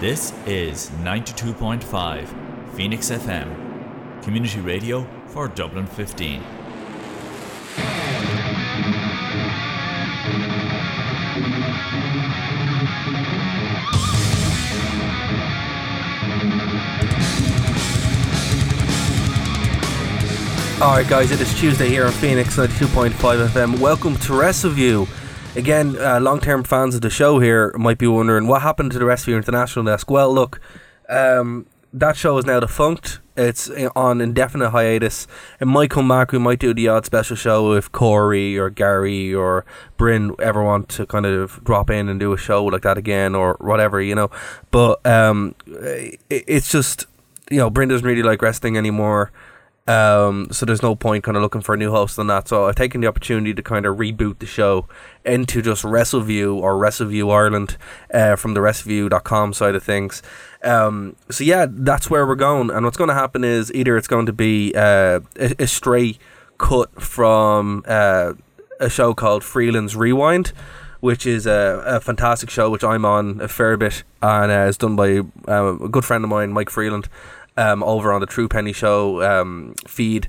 This is 92.5 Phoenix FM, community radio for Dublin 15. Alright, guys, it is Tuesday here on Phoenix 92.5 FM. Welcome to WrestleView. Again, uh, long term fans of the show here might be wondering what happened to the rest of your international desk. Well, look, um, that show is now defunct. It's on indefinite hiatus. It might come back. We might do the odd special show if Corey or Gary or Bryn ever want to kind of drop in and do a show like that again or whatever, you know. But um, it, it's just, you know, Bryn doesn't really like wrestling anymore. Um, so there's no point kind of looking for a new host on that. So I've taken the opportunity to kind of reboot the show into just WrestleView or WrestleView Ireland uh, from the WrestleView.com side of things. Um, so yeah, that's where we're going. And what's going to happen is either it's going to be uh, a, a stray cut from uh, a show called Freeland's Rewind which is a, a fantastic show which I'm on a fair bit and uh, it's done by um, a good friend of mine, Mike Freeland um, over on the True Penny Show um, feed.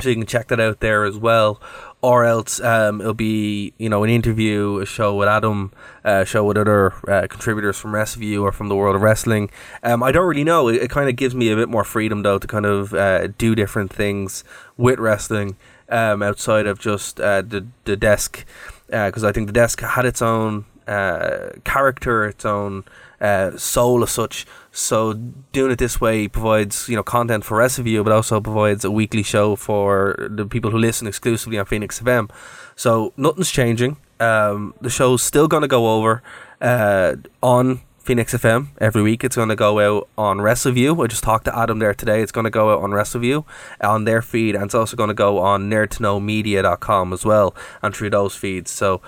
So you can check that out there as well. Or else um, it'll be, you know, an interview, a show with Adam, a show with other uh, contributors from WrestleView or from the world of wrestling. Um, I don't really know. It, it kind of gives me a bit more freedom, though, to kind of uh, do different things with wrestling um, outside of just uh, the, the desk. Because uh, I think the desk had its own uh, character, its own uh, soul as such. So doing it this way provides you know content for rest of you, but also provides a weekly show for the people who listen exclusively on Phoenix FM. So nothing's changing. Um, the show's still going to go over uh, on Phoenix FM every week. It's going to go out on WrestleView. I just talked to Adam there today. It's going to go out on WrestleView on their feed, and it's also going to go on nerdtoknowmedia.com as well, and through those feeds. So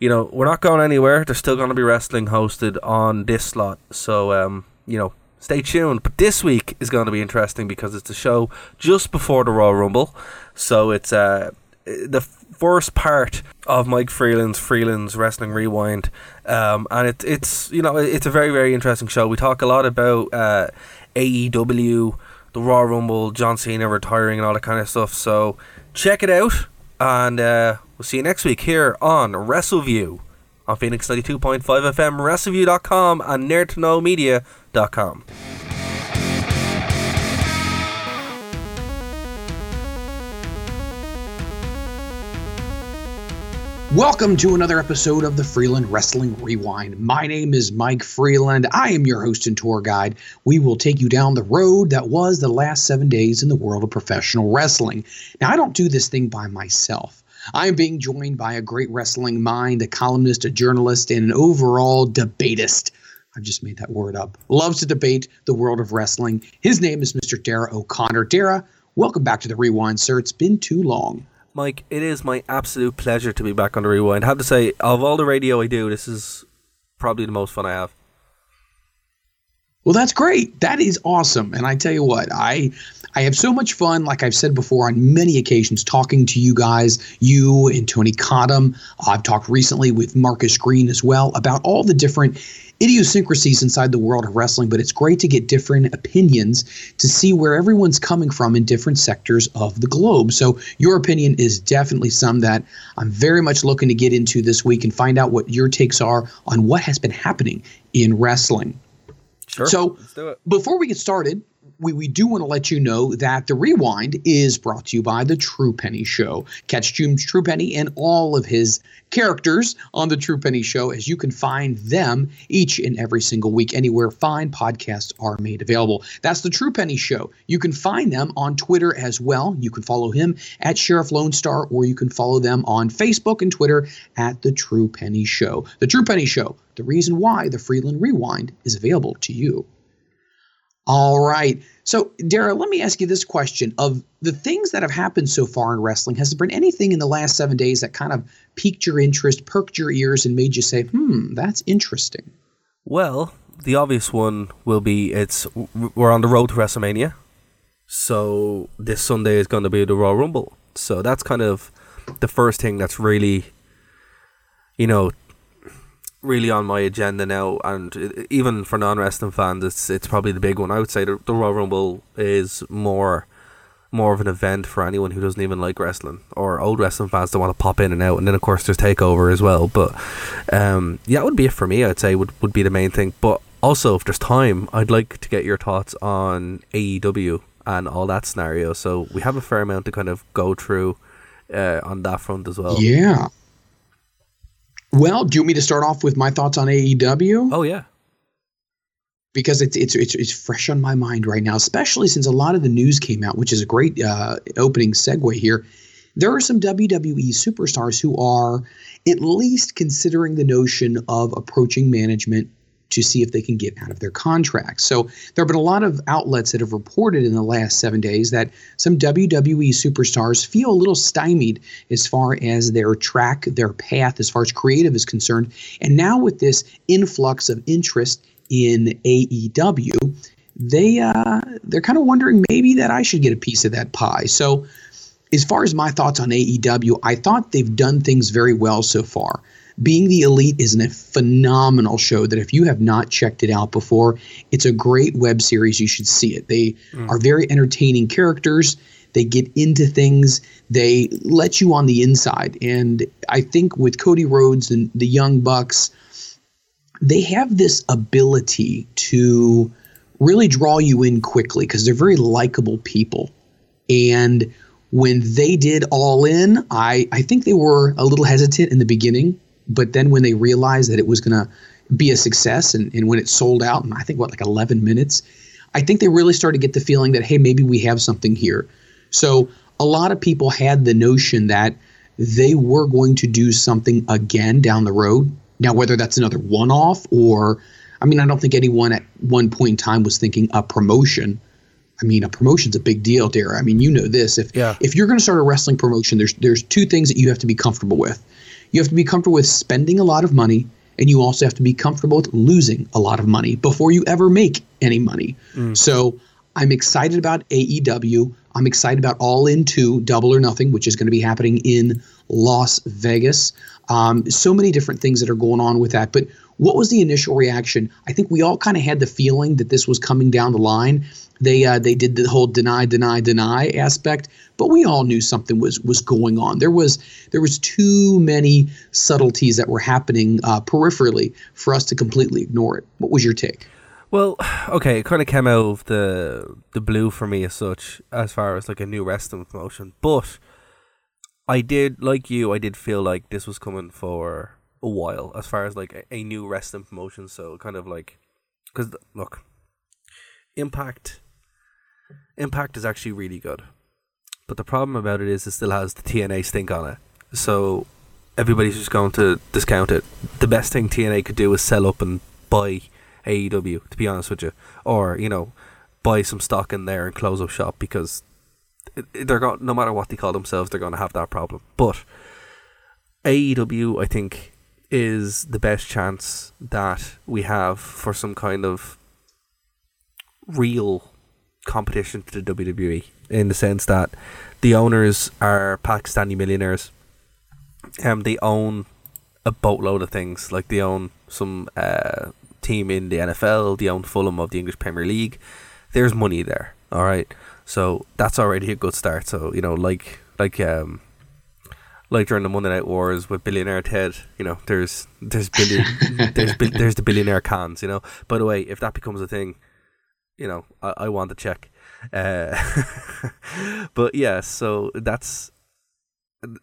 you know, we're not going anywhere. There's still going to be wrestling hosted on this slot. So, um, you know, stay tuned. But this week is going to be interesting because it's a show just before the Royal Rumble. So it's uh, the first part of Mike Freeland's Freeland's Wrestling Rewind. Um, and it, it's, you know, it's a very, very interesting show. We talk a lot about uh, AEW, the Royal Rumble, John Cena retiring and all that kind of stuff. So check it out. And uh, We'll see you next week here on WrestleView on Phoenix 92.5 FM, WrestleView.com, and NerdToKnowMedia.com. Welcome to another episode of the Freeland Wrestling Rewind. My name is Mike Freeland. I am your host and tour guide. We will take you down the road that was the last seven days in the world of professional wrestling. Now, I don't do this thing by myself. I am being joined by a great wrestling mind, a columnist, a journalist, and an overall debatist. I've just made that word up. Loves to debate the world of wrestling. His name is Mr. Dara O'Connor. Dara, welcome back to the Rewind, sir. It's been too long. Mike, it is my absolute pleasure to be back on the Rewind. I have to say, of all the radio I do, this is probably the most fun I have. Well, that's great. That is awesome. And I tell you what, I I have so much fun, like I've said before on many occasions, talking to you guys, you and Tony Cottom. I've talked recently with Marcus Green as well about all the different idiosyncrasies inside the world of wrestling, but it's great to get different opinions to see where everyone's coming from in different sectors of the globe. So, your opinion is definitely some that I'm very much looking to get into this week and find out what your takes are on what has been happening in wrestling. Sure. So, before we get started, we, we do want to let you know that the rewind is brought to you by the True Penny Show. Catch Jim True Penny and all of his characters on the True Penny Show as you can find them each and every single week anywhere fine podcasts are made available. That's the True Penny Show. You can find them on Twitter as well. You can follow him at Sheriff Lone Star, or you can follow them on Facebook and Twitter at the True Penny Show. The True Penny Show, the reason why the Freeland Rewind is available to you. All right. So, Dara, let me ask you this question. Of the things that have happened so far in wrestling, has there been anything in the last seven days that kind of piqued your interest, perked your ears, and made you say, hmm, that's interesting? Well, the obvious one will be it's we're on the road to WrestleMania. So, this Sunday is going to be the Royal Rumble. So, that's kind of the first thing that's really, you know, really on my agenda now, and even for non wrestling fans, it's it's probably the big one. I would say the, the Royal Rumble is more more of an event for anyone who doesn't even like wrestling or old wrestling fans that want to pop in and out. And then of course there's Takeover as well. But um, yeah, it would be it for me. I'd say would would be the main thing. But also, if there's time, I'd like to get your thoughts on AEW and all that scenario. So we have a fair amount to kind of go through uh, on that front as well. Yeah. Well, do you want me to start off with my thoughts on AEW? Oh yeah. Because it's it's it's it's fresh on my mind right now, especially since a lot of the news came out, which is a great uh, opening segue here. There are some WWE superstars who are at least considering the notion of approaching management to see if they can get out of their contracts. So there have been a lot of outlets that have reported in the last seven days that some WWE superstars feel a little stymied as far as their track, their path, as far as creative is concerned. And now with this influx of interest in AEW, they uh, they're kind of wondering maybe that I should get a piece of that pie. So as far as my thoughts on AEW, I thought they've done things very well so far. Being the Elite is a phenomenal show that if you have not checked it out before, it's a great web series. You should see it. They mm. are very entertaining characters. They get into things. They let you on the inside. And I think with Cody Rhodes and the Young Bucks, they have this ability to really draw you in quickly because they're very likable people. And when they did All In, I, I think they were a little hesitant in the beginning but then when they realized that it was going to be a success and, and when it sold out in I think what like 11 minutes, I think they really started to get the feeling that hey maybe we have something here. So a lot of people had the notion that they were going to do something again down the road. Now whether that's another one-off or I mean I don't think anyone at one point in time was thinking a promotion. I mean, a promotion's a big deal, Dara. I mean, you know this. If yeah. if you're going to start a wrestling promotion, there's there's two things that you have to be comfortable with. You have to be comfortable with spending a lot of money, and you also have to be comfortable with losing a lot of money before you ever make any money. Mm. So I'm excited about AEW. I'm excited about All In 2 Double or Nothing, which is going to be happening in Las Vegas. Um, so many different things that are going on with that. But what was the initial reaction? I think we all kind of had the feeling that this was coming down the line. They uh, they did the whole deny, deny, deny aspect, but we all knew something was was going on. There was there was too many subtleties that were happening uh, peripherally for us to completely ignore it. What was your take? Well, okay, it kind of came out of the the blue for me as such, as far as like a new wrestling promotion. But I did, like you, I did feel like this was coming for a while, as far as like a, a new wrestling promotion. So kind of like, because look, Impact Impact is actually really good. But the problem about it is it still has the TNA stink on it. So everybody's just going to discount it. The best thing TNA could do is sell up and buy AEW, to be honest with you. Or, you know, buy some stock in there and close up shop because they're going no matter what they call themselves, they're going to have that problem. But AEW, I think, is the best chance that we have for some kind of real competition to the WWE in the sense that the owners are Pakistani millionaires. Um, they own a boatload of things. Like they own some uh, team in the NFL. They own Fulham of the English Premier League. There's money there. All right, so that's already a good start. So you know, like like um, like during the Monday Night Wars with billionaire Ted, you know, there's there's billion there's there's the billionaire Khans. You know, by the way, if that becomes a thing, you know, I, I want to check. Uh, but yeah, so that's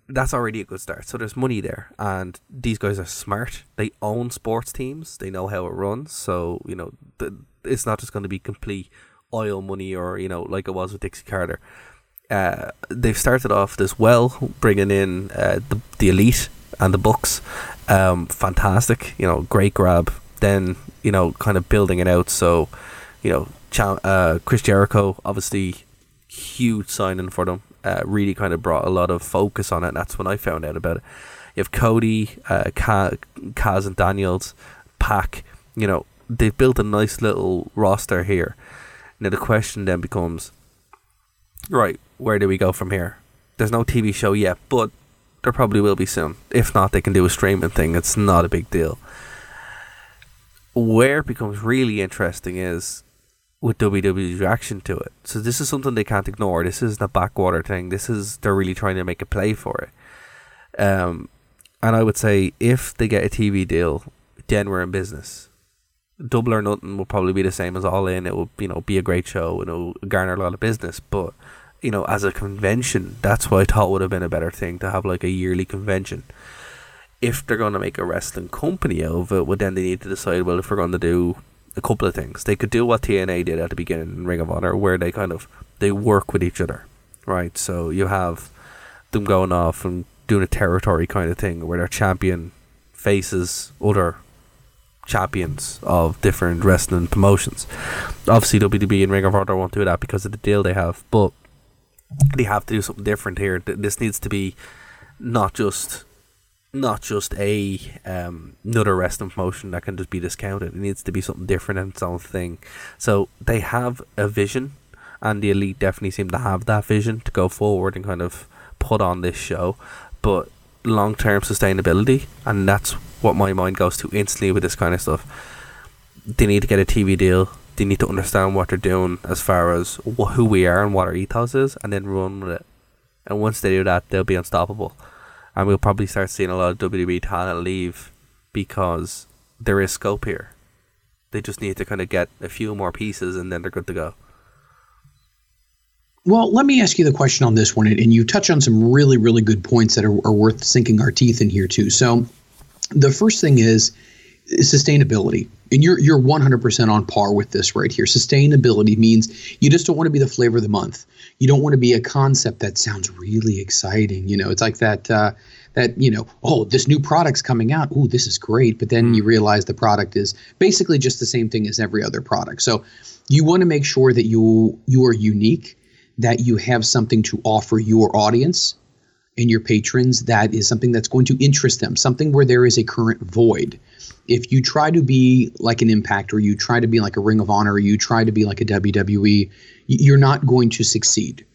that's already a good start. So there's money there, and these guys are smart. They own sports teams. They know how it runs. So you know, the, it's not just going to be complete oil money or you know, like it was with Dixie Carter. Uh, they've started off this well, bringing in uh, the the elite and the Bucks. Um, fantastic, you know, great grab. Then you know, kind of building it out. So you know, uh, Chris Jericho, obviously, huge signing for them. Uh, really kind of brought a lot of focus on it. That's when I found out about it. You have Cody, uh, Kaz, and Daniels, PAC. You know, they've built a nice little roster here. Now the question then becomes, right, where do we go from here? There's no TV show yet, but there probably will be soon. If not, they can do a streaming thing. It's not a big deal. where it becomes really interesting is with WWE's reaction to it. So this is something they can't ignore. This isn't a backwater thing. This is they're really trying to make a play for it. Um, and I would say if they get a TV deal, then we're in business. Double or Nothing will probably be the same as All In. It will you know be a great show and it'll garner a lot of business. But you know, as a convention, that's what I thought would have been a better thing to have like a yearly convention. If they're going to make a wrestling company out of it, well, then they need to decide well if we're going to do a couple of things. They could do what TNA did at the beginning in Ring of Honor, where they kind of they work with each other, right? So you have them going off and doing a territory kind of thing where their champion faces other champions of different wrestling promotions. Obviously, WWE and Ring of Honor won't do that because of the deal they have, but they have to do something different here. This needs to be not just not just a um, another wrestling promotion that can just be discounted. It needs to be something different and its own thing. So they have a vision, and the elite definitely seem to have that vision to go forward and kind of put on this show. But long term sustainability, and that's what my mind goes to instantly with this kind of stuff. They need to get a TV deal. They need to understand what they're doing as far as wh- who we are and what our ethos is, and then run with it. And once they do that, they'll be unstoppable and we'll probably start seeing a lot of WWE talent leave because there is scope here. They just need to kind of get a few more pieces and then they're good to go. Well, let me ask you the question on this one, and you touch on some really, really good points that are, are worth sinking our teeth in here too. So, the first thing is sustainability. And you're you're 100% on par with this right here. Sustainability means you just don't want to be the flavor of the month. You don't want to be a concept that sounds really exciting you know? It's like that uh, that you know oh this new product's coming out. Oh this is great. But then you hmm. realize the product is basically just the same thing as every other product. So you want to make sure that you you are unique that you have something to offer your audience and your patrons that is something that's going to interest them something where there is a current void if you try to be like an Impact or you try to be like a Ring of Honor or you try to be like a WWE, you're not going to succeed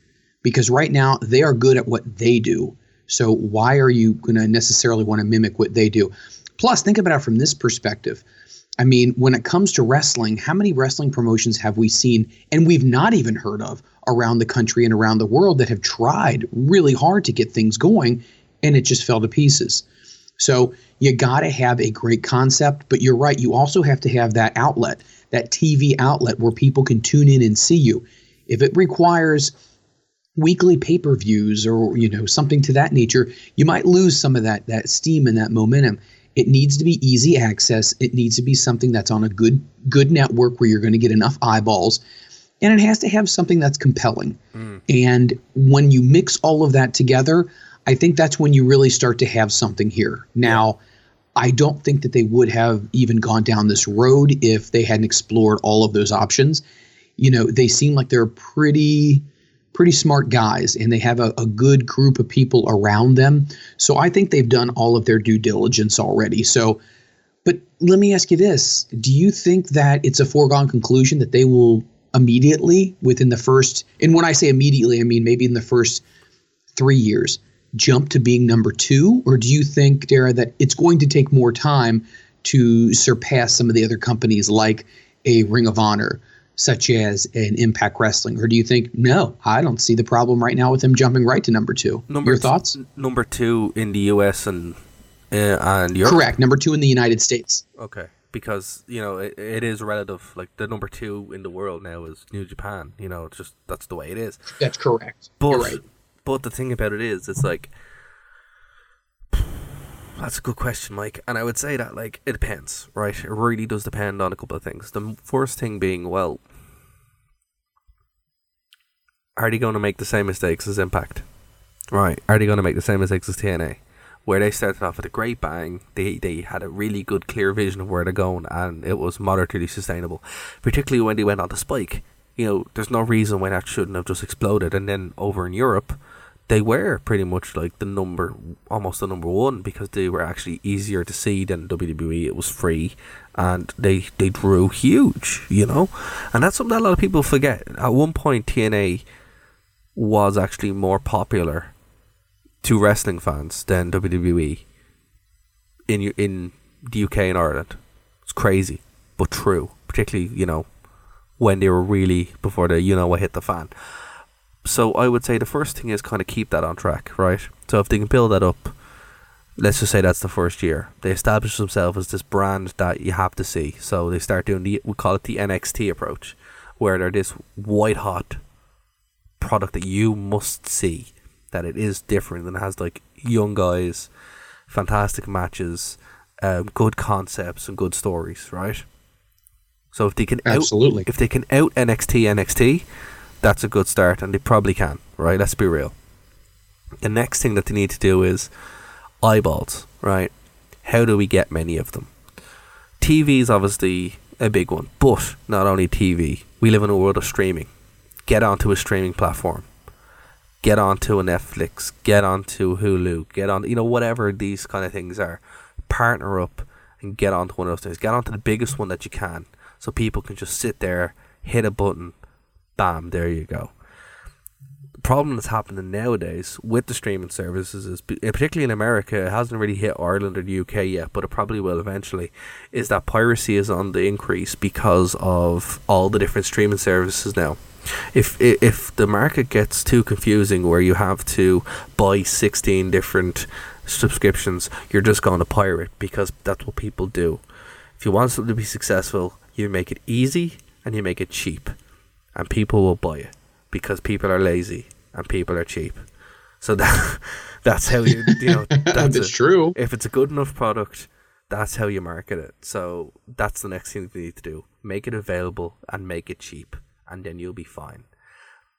because right now they are good at what they do. So why are you going to necessarily want to mimic what they do? Plus, think about it from this perspective. I mean, when it comes to wrestling, how many wrestling promotions have we seen and we've not even heard of around the country and around the world that have tried really hard to get things going and it just fell to pieces? So you got to have a great concept, but you're right. You also have to have that outlet, that TV outlet where people can tune in and see you. If it requires weekly pay-per-views or you know something to that nature, you might lose some of that that steam and that momentum. It needs to be easy access. It needs to be something that's on a good good network where you're going to get enough eyeballs and it has to have something that's compelling. Mm. And when you mix all of that together, I think that's when you really start to have something here. Now, I don't think that they would have even gone down this road if they hadn't explored all of those options. You know, they seem like they're pretty pretty smart guys and they have a, a good group of people around them. So I think they've done all of their due diligence already. So but let me ask you this. Do you think that it's a foregone conclusion that they will immediately within the first and when I say immediately, I mean maybe in the first three years, jump to being number two? Or do you think, Dara, that it's going to take more time to surpass some of the other companies like a Ring of Honor, such as an Impact Wrestling? Or do you think, no, I don't see the problem right now with them jumping right to number two? Number Your thoughts? T- number two in the US and, uh, and Europe? Correct. Number two in the United States. Okay. Because, you know, it, it is relative. Like, the number two in the world now is New Japan. You know, it's just, that's the way it is. That's correct. But, right but the thing about it is, it's like that's a good question, Mike. And I would say that like it depends, right? It really does depend on a couple of things. The first thing being, well, are they going to make the same mistakes as Impact? Right? Are they going to make the same mistakes as TNA? Where they started off with a great bang, they they had a really good, clear vision of where they're going, and it was moderately sustainable. Particularly when they went on the spike, you know, there's no reason why that shouldn't have just exploded. And then over in Europe, they were pretty much like the number, almost the number one, because they were actually easier to see than WWE. It was free, and they they drew huge, you know, and that's something that a lot of people forget. At one point, TNA was actually more popular to wrestling fans than WWE in in the UK and Ireland. It's crazy. but true. Particularly, you know, when they were really before the you know what hit the fan. So I would say the first thing is kind of keep that on track, right? So if they can build that up, let's just say that's the first year. They establish themselves as this brand that you have to see. So they start doing the we call it the NXT approach, where they're this white hot product that you must see. That it is different and has like young guys, fantastic matches, um, good concepts and good stories, right? So if they can absolutely, out, if they can out NXT NXT, that's a good start, and they probably can, right? Let's be real. The next thing that they need to do is eyeballs, right? How do we get many of them? TV is obviously a big one, but not only TV. We live in a world of streaming. Get onto a streaming platform. Get onto a Netflix. Get onto Hulu. Get on, you know, whatever these kind of things are. Partner up and get onto one of those things. Get onto the biggest one that you can, so people can just sit there, hit a button, bam, there you go The problem that's happening nowadays with the streaming services is, particularly in America, it hasn't really hit Ireland or the UK yet, but it probably will eventually. Is that piracy is on the increase because of all the different streaming services now. If if the market gets too confusing, where you have to buy sixteen different subscriptions, you're just going to pirate because that's what people do. If you want something to be successful, you make it easy and you make it cheap, and people will buy it because people are lazy and people are cheap. So that that's how you you know that's, that's true. If it's a good enough product, that's how you market it. So that's the next thing you need to do: make it available and make it cheap, and then you'll be fine.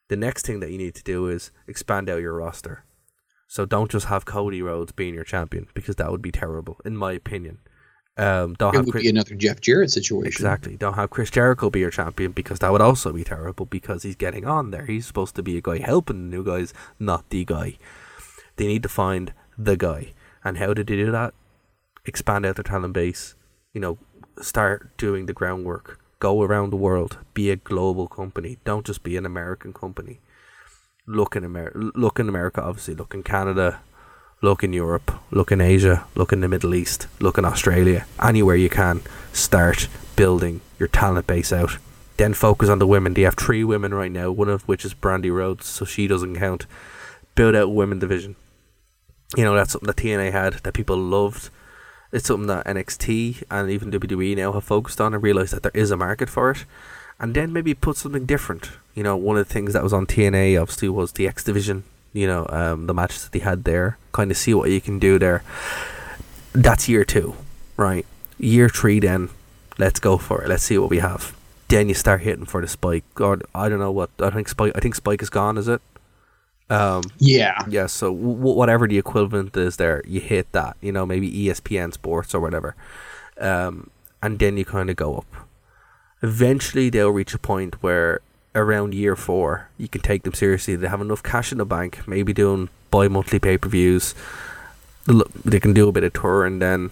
The next thing that you need to do is expand out your roster. So don't just have Cody Rhodes being your champion because that would be terrible, in my opinion. Um, don't it have would Chris, be another Jeff Jarrett situation. Exactly. Don't have Chris Jericho be your champion because that would also be terrible because he's getting on there. He's supposed to be a guy helping the new guys, not the guy. They need to find the guy. And how did they do that? Expand out their talent base. You know, start doing the groundwork. Go around the world. Be a global company. Don't just be an American company. Look in America. Look in America, obviously. Look in Canada look in Europe, look in Asia, look in the Middle East, look in Australia, anywhere you can, start building your talent base out. Then focus on the women. They have three women right now, one of which is Brandi Rhodes, so she doesn't count. Build out women division. You know, that's something that TNA had that people loved. It's something that NXT and even WWE now have focused on and realized that there is a market for it. And then maybe put something different. You know, one of the things that was on TNA obviously was the X Division you know, um, the matches that they had there, kind of see what you can do there. That's year two, right? Year three, then let's go for it. Let's see what we have. Then you start hitting for the spike, or I don't know what I think spike. I think spike is gone. Is it? Um, yeah. Yeah. So w- whatever the equivalent is there, you hit that. You know, maybe ESPN Sports or whatever, um, and then you kind of go up. Eventually, they'll reach a point where around year four, you can take them seriously. They have enough cash in the bank, maybe doing bi monthly pay per views. They can do a bit of tour, and then.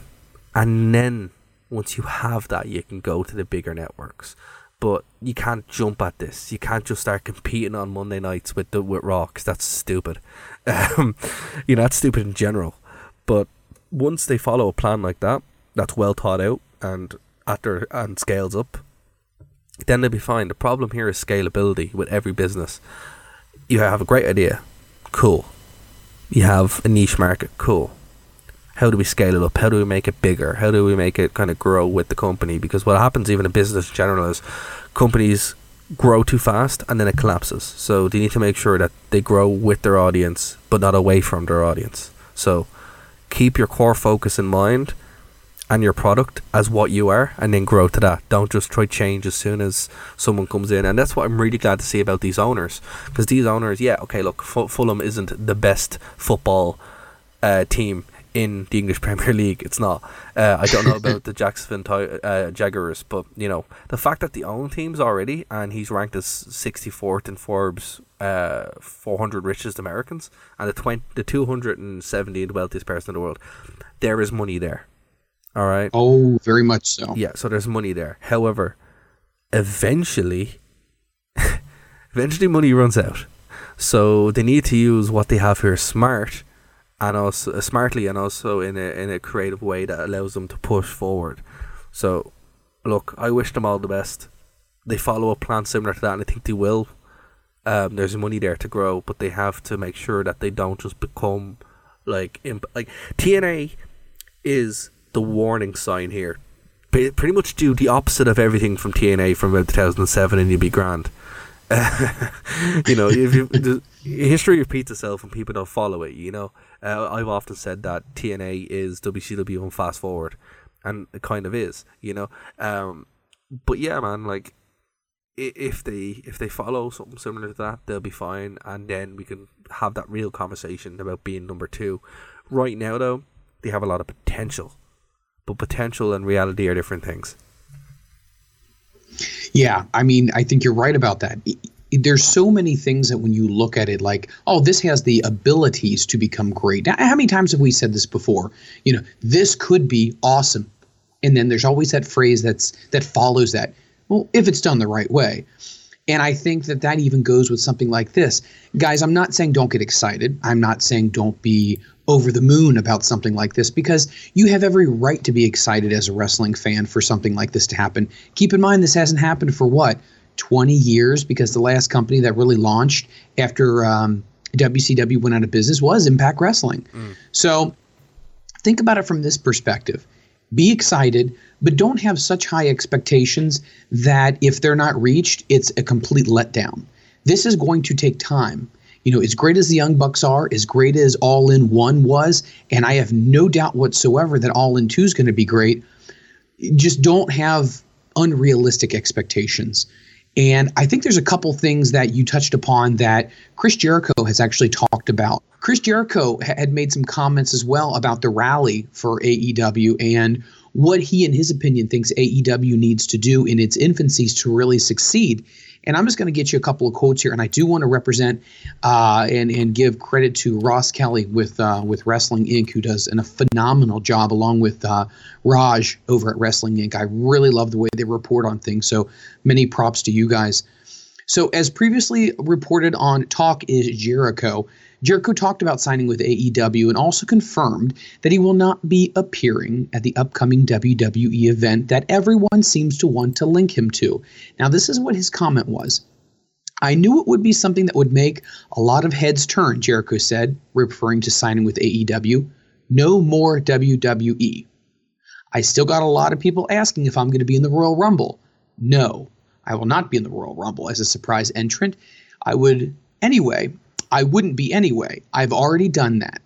And then once you have that, you can go to the bigger networks. But you can't jump at this. You can't just start competing on Monday nights with the with because that's stupid. Um, you know, that's stupid in general. But once they follow a plan like that, that's well thought out and after and scales up, then they'll be fine. The problem here is scalability with every business. You have a great idea, cool. You have a niche market, cool. How do we scale it up? How do we make it bigger? How do we make it kind of grow with the company? Because what happens even in business in general is companies grow too fast and then it collapses. So they need to make sure that they grow with their audience but not away from their audience. So keep your core focus in mind and your product as what you are and then grow to that. Don't just try change as soon as someone comes in. And that's what I'm really glad to see about these owners. Because these owners, yeah, okay, look, Fulham isn't the best football uh, team in the English Premier League. It's not. Uh, I don't know about the Jacksonville uh, Jaguars, but you know the fact that the own teams already, and he's ranked as 64th in Forbes' uh, 400 richest Americans, and the 20, the 270 wealthiest person in the world. There is money there. All right. Oh, very much so. Yeah, so there's money there. However, eventually, eventually money runs out. So they need to use what they have here smart, and also uh, smartly, and also in a in a creative way that allows them to push forward. So look, I wish them all the best. They follow a plan similar to that, and I think they will. Um, there's money there to grow, but they have to make sure that they don't just become like imp- like TNA is the warning sign here. Pretty much do the opposite of everything from TNA from about 2007, and you'd be grand. you know, if you, the history repeats itself and people don't follow it. You know, uh, I've often said that TNA is WCW on fast forward, and it kind of is. You know, um, but yeah, man, like if they if they follow something similar to that, they'll be fine, and then we can have that real conversation about being number two. Right now, though, they have a lot of potential, but potential and reality are different things. Yeah, I mean, I think you're right about that. There's so many things that when you look at it, like, oh, this has the abilities to become great. Now, how many times have we said this before? You know, this could be awesome, and then there's always that phrase that's that follows that. Well, if it's done the right way. And I think that that even goes with something like this. Guys, I'm not saying don't get excited. I'm not saying don't be over the moon about something like this because you have every right to be excited as a wrestling fan for something like this to happen. Keep in mind, this hasn't happened for what, 20 years? Because the last company that really launched after um, WCW went out of business was Impact Wrestling. Mm. So think about it from this perspective. Be excited, but don't have such high expectations that if they're not reached, it's a complete letdown. This is going to take time you know, as great as the Young Bucks are, as great as All In One was, and I have no doubt whatsoever that All In Two is going to be great. Just don't have unrealistic expectations. And I think there's a couple things that you touched upon that Chris Jericho has actually talked about. Chris Jericho had made some comments as well about the rally for AEW and what he, in his opinion, thinks AEW needs to do in its infancies to really succeed. And I'm just going to get you a couple of quotes here, and I do want to represent uh, and and give credit to Ross Kelly with uh, with Wrestling Inc., who does an, a phenomenal job, along with uh, Raj over at Wrestling Inc. I really love the way they report on things. So many props to you guys. So as previously reported on Talk is Jericho, Jericho talked about signing with AEW and also confirmed that he will not be appearing at the upcoming WWE event that everyone seems to want to link him to. Now, this is what his comment was. I knew it would be something that would make a lot of heads turn, Jericho said, referring to signing with AEW. No more WWE. I still got a lot of people asking if I'm going to be in the Royal Rumble. No, I will not be in the Royal Rumble as a surprise entrant. I would anyway I wouldn't be anyway. I've already done that.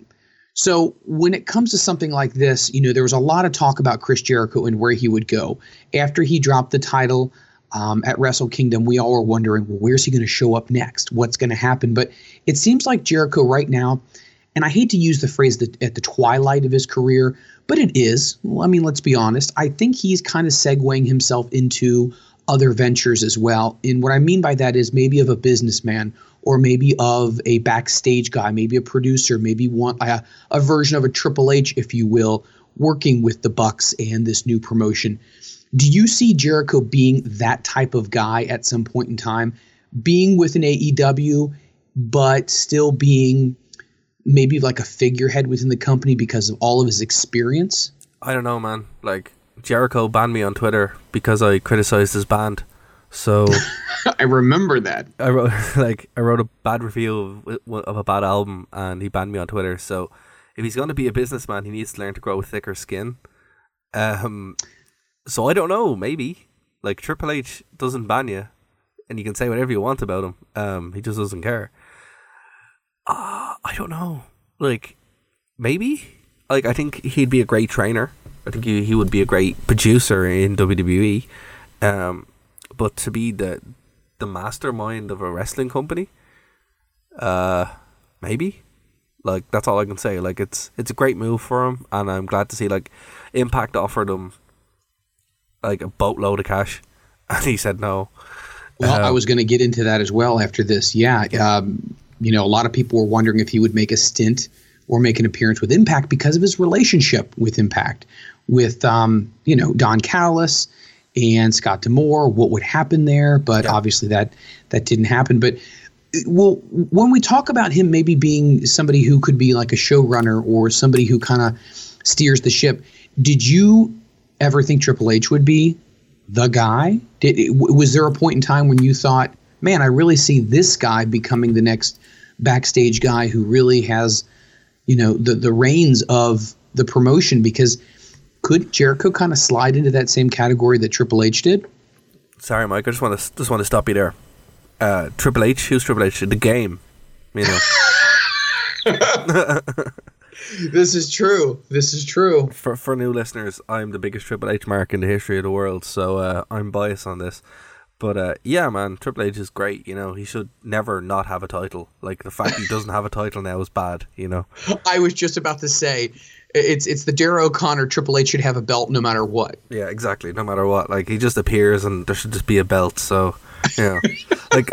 So when it comes to something like this, you know, there was a lot of talk about Chris Jericho and where he would go after he dropped the title um, at Wrestle Kingdom. We all were wondering, well, where's he going to show up next? What's going to happen? But it seems like Jericho right now, and I hate to use the phrase that at the twilight of his career, but it is. Well, I mean, let's be honest. I think he's kind of segueing himself into other ventures as well. And what I mean by that is maybe of a businessman or maybe of a backstage guy, maybe a producer, maybe one a, a version of a Triple H, if you will, working with the Bucks and this new promotion. Do you see Jericho being that type of guy at some point in time, being with an AEW, but still being maybe like a figurehead within the company because of all of his experience? I don't know, man. Like Jericho banned me on Twitter because I criticized his band. So I remember that. I wrote like I wrote a bad review of, of a bad album, and he banned me on Twitter. So if he's going to be a businessman, he needs to learn to grow a thicker skin. Um, so I don't know. Maybe like Triple H doesn't ban you, and you can say whatever you want about him. Um, he just doesn't care. Uh, I don't know. Like maybe. Like I think he'd be a great trainer. I think he, he would be a great producer in WWE. Um, but to be the the mastermind of a wrestling company, uh, maybe. Like that's all I can say. Like it's it's a great move for him, and I'm glad to see like Impact offered him like a boatload of cash, and he said no. Well, um, I was going to get into that as well after this. Yeah, um, you know, a lot of people were wondering if he would make a stint or make an appearance with Impact because of his relationship with Impact, with um, you know Don Callis and Scott D'Amore, what would happen there, but yeah. obviously that that didn't happen. But well, when we talk about him maybe being somebody who could be like a showrunner or somebody who kind of steers the ship, did you ever think Triple H would be the guy? Did was there a point in time when you thought, man, I really see this guy becoming the next backstage guy who really has, you know, the the reins of the promotion? Because could Jericho kind of slide into that same category that Triple H did? Sorry, Mike. I just want to just want to stop you there. Uh, Triple H, who's Triple H? The game, you know. this is true. This is true. For for new listeners, I'm the biggest Triple H mark in the history of the world, so uh, I'm biased on this. But uh, yeah, man, Triple H is great. You know, he should never not have a title. Like the fact he doesn't have a title now is bad. You know. I was just about to say, it's it's the Dara O'Connor. Triple H should have a belt no matter what. Yeah, exactly. No matter what, like he just appears and there should just be a belt. So, yeah, like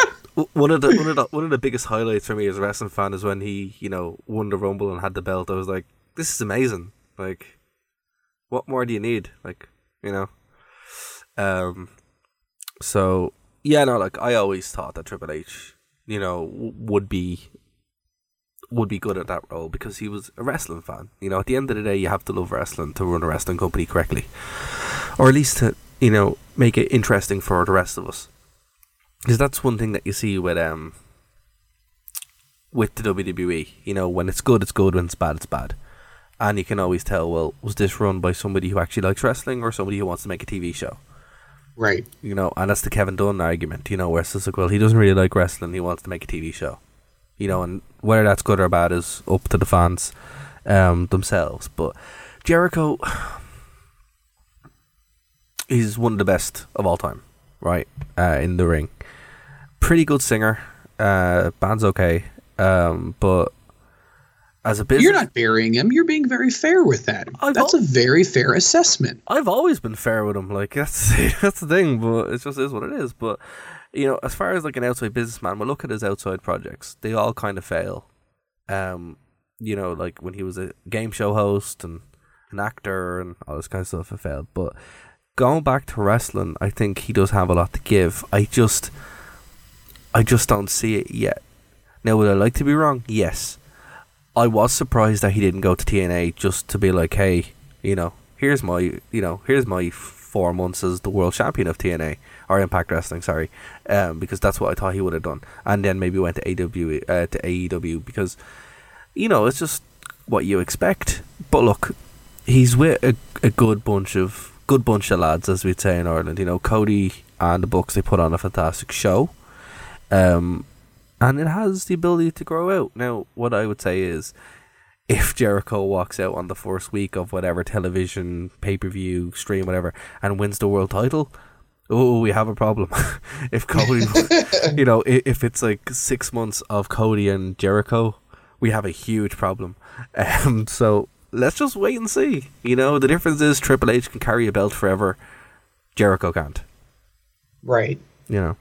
one of the one of the one of the biggest highlights for me as a wrestling fan is when he you know won the rumble and had the belt. I was like, this is amazing. Like, what more do you need? Like, you know. Um. So yeah, no, like I always thought that Triple H, you know, would be would be good at that role because he was a wrestling fan. You know, at the end of the day, you have to love wrestling to run a wrestling company correctly, or at least to you know make it interesting for the rest of us because that's one thing that you see with um with the WWE. You know, when it's good, it's good. When it's bad, it's bad. And you can always tell. Well, was this run by somebody who actually likes wrestling or somebody who wants to make a TV show? Right. You know, and that's the Kevin Dunn argument. You know, where it's like, well, he doesn't really like wrestling. He wants to make a TV show. You know, and whether that's good or bad is up to the fans um, themselves. But Jericho, he's one of the best of all time, right? Uh, in the ring pretty good singer. Uh, band's okay, um, but as a business, you're not burying him. You're being very fair with that. I've that's al- a very fair assessment. I've always been fair with him. Like that's that's the thing, but it just is what it is. But you know, as far as like an outside businessman, we look at his outside projects. They all kind of fail. Um, you know, like when he was a game show host and an actor and all this kind of stuff, it failed. But going back to wrestling, I think he does have a lot to give. I just I just don't see it yet. Now, would I like to be wrong? Yes. I was surprised that he didn't go to TNA just to be like, hey, you know, here's my, you know, here's my four months as the world champion of TNA or Impact Wrestling, sorry, um, because that's what I thought he would have done, and then maybe went to AW uh, to AEW because, you know, it's just what you expect. But look, he's with a, a good bunch of good bunch of lads, as we'd say in Ireland. You know, Cody and the Bucks they put on a fantastic show. Um, and it has the ability to grow out. Now, what I would say is, if Jericho walks out on the first week of whatever television, pay per view, stream, whatever, and wins the world title, oh, we have a problem. if Cody, you know, if it's like six months of Cody and Jericho, we have a huge problem. Um, so let's just wait and see. You know, the difference is Triple H can carry a belt forever, Jericho can't. Right. You know.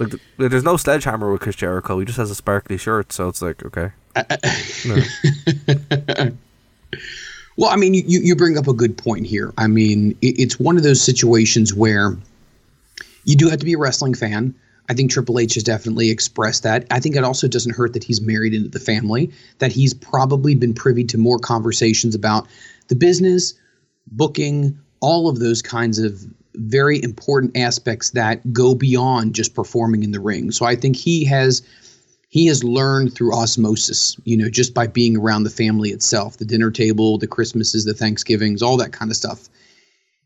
Like, there's no sledgehammer with Chris Jericho. He just has a sparkly shirt, so it's like okay. well, I mean, you, you bring up a good point here. I mean, it, it's one of those situations where you do have to be a wrestling fan. I think Triple H has definitely expressed that. I think it also doesn't hurt that he's married into the family, that he's probably been privy to more conversations about the business, booking, all of those kinds of very important aspects that go beyond just performing in the ring. So I think he has he has learned through osmosis, you know, just by being around the family itself, the dinner table, the Christmases, the Thanksgivings, all that kind of stuff.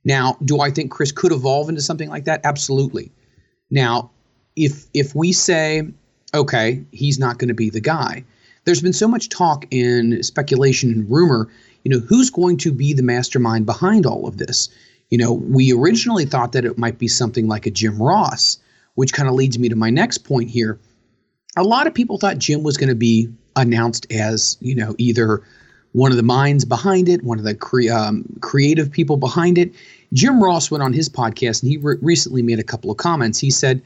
Now, do I think Chris could evolve into something like that? Absolutely. Now, if if we say, okay, he's not going to be the guy, there's been so much talk and speculation and rumor, you know, who's going to be the mastermind behind all of this? You know, we originally thought that it might be something like a Jim Ross, which kind of leads me to my next point here. A lot of people thought Jim was going to be announced as, you know, either one of the minds behind it, one of the cre- um, creative people behind it. Jim Ross went on his podcast and he re- recently made a couple of comments. He said,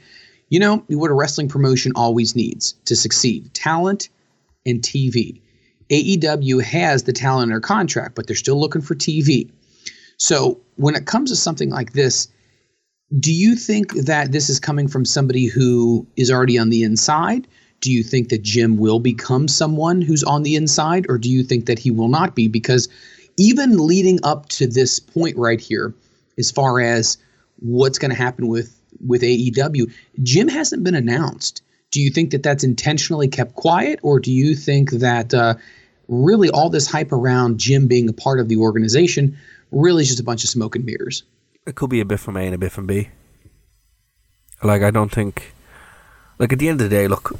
you know, what a wrestling promotion always needs to succeed talent and TV. AEW has the talent in their contract, but they're still looking for TV. So when it comes to something like this, do you think that this is coming from somebody who is already on the inside? Do you think that Jim will become someone who's on the inside, or do you think that he will not be? Because even leading up to this point right here, as far as what's going to happen with with AEW. Jim hasn't been announced. Do you think that that's intentionally kept quiet, or do you think that uh, really all this hype around Jim being a part of the organization really is just a bunch of smoke and mirrors? It could be a bit from A and a bit from B. Like I don't think, like at the end of the day, look,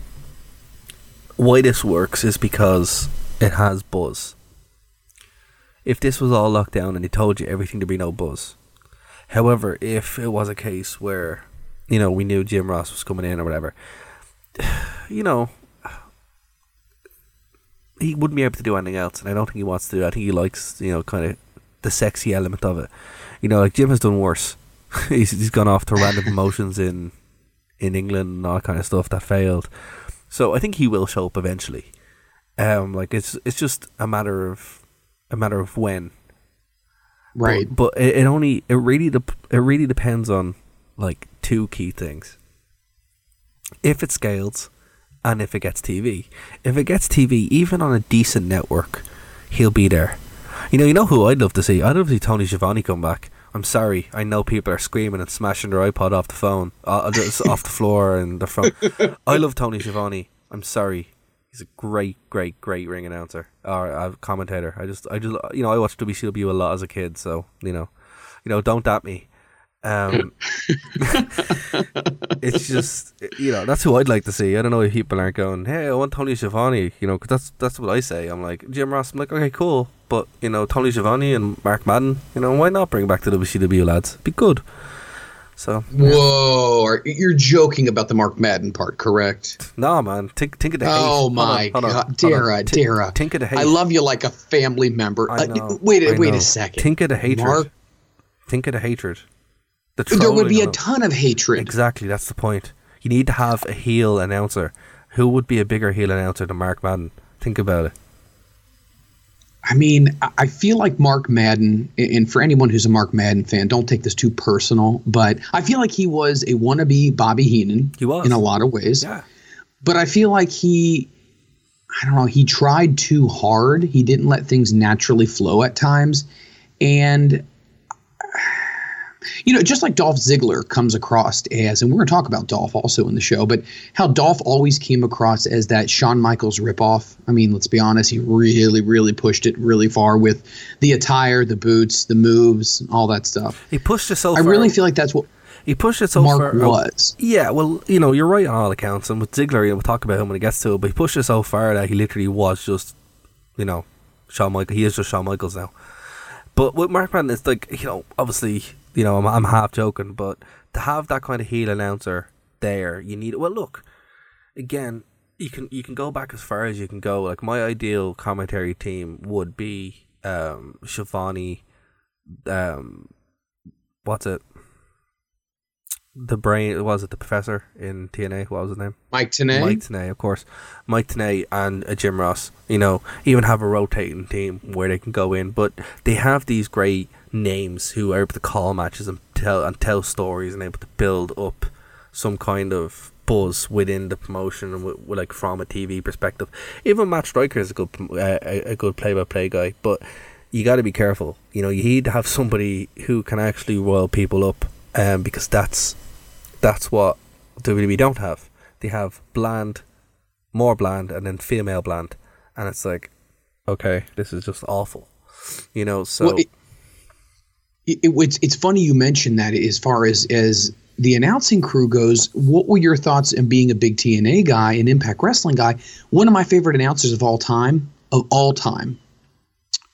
why this works is because it has buzz. If this was all locked down and they told you everything to be no buzz, however, if it was a case where you know we knew Jim Ross was coming in or whatever, you know, he wouldn't be able to do anything else, and I don't think he wants to. I think he likes, you know, kind of the sexy element of it. You know, like Jim has done worse. he's he's gone off to random promotions in in England and all that kind of stuff that failed. So I think he will show up eventually. Um, like it's it's just a matter of a matter of when. Right. But, but it, it only it really dep- it really depends on like two key things. If it scales and if it gets TV. If it gets TV, even on a decent network, he'll be there. You know, you know who I'd love to see? I'd love to see Tony Schiavone come back. I'm sorry, I know people are screaming and smashing their iPod off the phone, uh, off the floor and the phone. I love Tony Schiavone. I'm sorry, he's a great, great, great ring announcer or uh, commentator. I just, I just, you know, I watched WCW a lot as a kid, so you know, you know, don't at me. Um, it's just you know that's who I'd like to see. I don't know if people aren't going, hey, I want Tony Schiavone, you know, because that's that's what I say. I'm like Jim Ross. I'm like, okay, cool, but you know, Tony Schiavone and Mark Madden, you know, why not bring back the WCW lads? Be good. So whoa, you're joking about the Mark Madden part, correct? Nah, man. Think, think of the hate. Oh my on, god, Dara, Dara. Think of the hate. I love you like a family member. I know, uh, wait, I wait know. a second. Think of the hatred. Mark, think of the hatred. The there would be a ton of hatred. Exactly, that's the point. You need to have a heel announcer. Who would be a bigger heel announcer than Mark Madden? Think about it. I mean, I- I feel like Mark Madden, and for anyone who's a Mark Madden fan, don't take this too personal, but I feel like he was a wannabe Bobby Heenan He was. in a lot of ways. Yeah. But I feel like he, I don't know, he tried too hard. He didn't let things naturally flow at times. And, you know, just like Dolph Ziggler comes across as, and we're going to talk about Dolph also in the show, but how Dolph always came across as that Shawn Michaels ripoff. I mean, let's be honest, he really, really pushed it really far with the attire, the boots, the moves, all that stuff. He pushed it so I far. really feel like that's what he pushed it so Mark far. was. Yeah, well, you know, you're right on all accounts, and with Ziggler, we'll talk about him when he gets to it. But he pushed it so far that he literally was just, you know, Shawn Michaels. He is just Shawn Michaels now. But with Mark Madden, it's like you know, obviously, you know, I'm, I'm half joking, but to have that kind of heel announcer there, you need. it. Well, look, again, you can you can go back as far as you can go. Like my ideal commentary team would be um Schiavone, um, what's it? The brain was it the professor in TNA? What was his name? Mike Tenay. Mike Tenay, of course. Mike Tenay and uh, Jim Ross. You know, even have a rotating team where they can go in, but they have these great names who are able to call matches and tell and tell stories and able to build up some kind of buzz within the promotion and with, with, like from a TV perspective. Even Matt Striker is a good uh, a, good play by play guy, but you got to be careful. You know, you need to have somebody who can actually roil people up, um, because that's that's what WWE don't have. They have bland, more bland, and then female bland, and it's like, okay, this is just awful. You know, so Well, it, it, it's it's funny you mentioned that as far as as the announcing crew goes. What were your thoughts in being a big TNA guy, an Impact Wrestling guy? One of my favorite announcers of all time, of all time,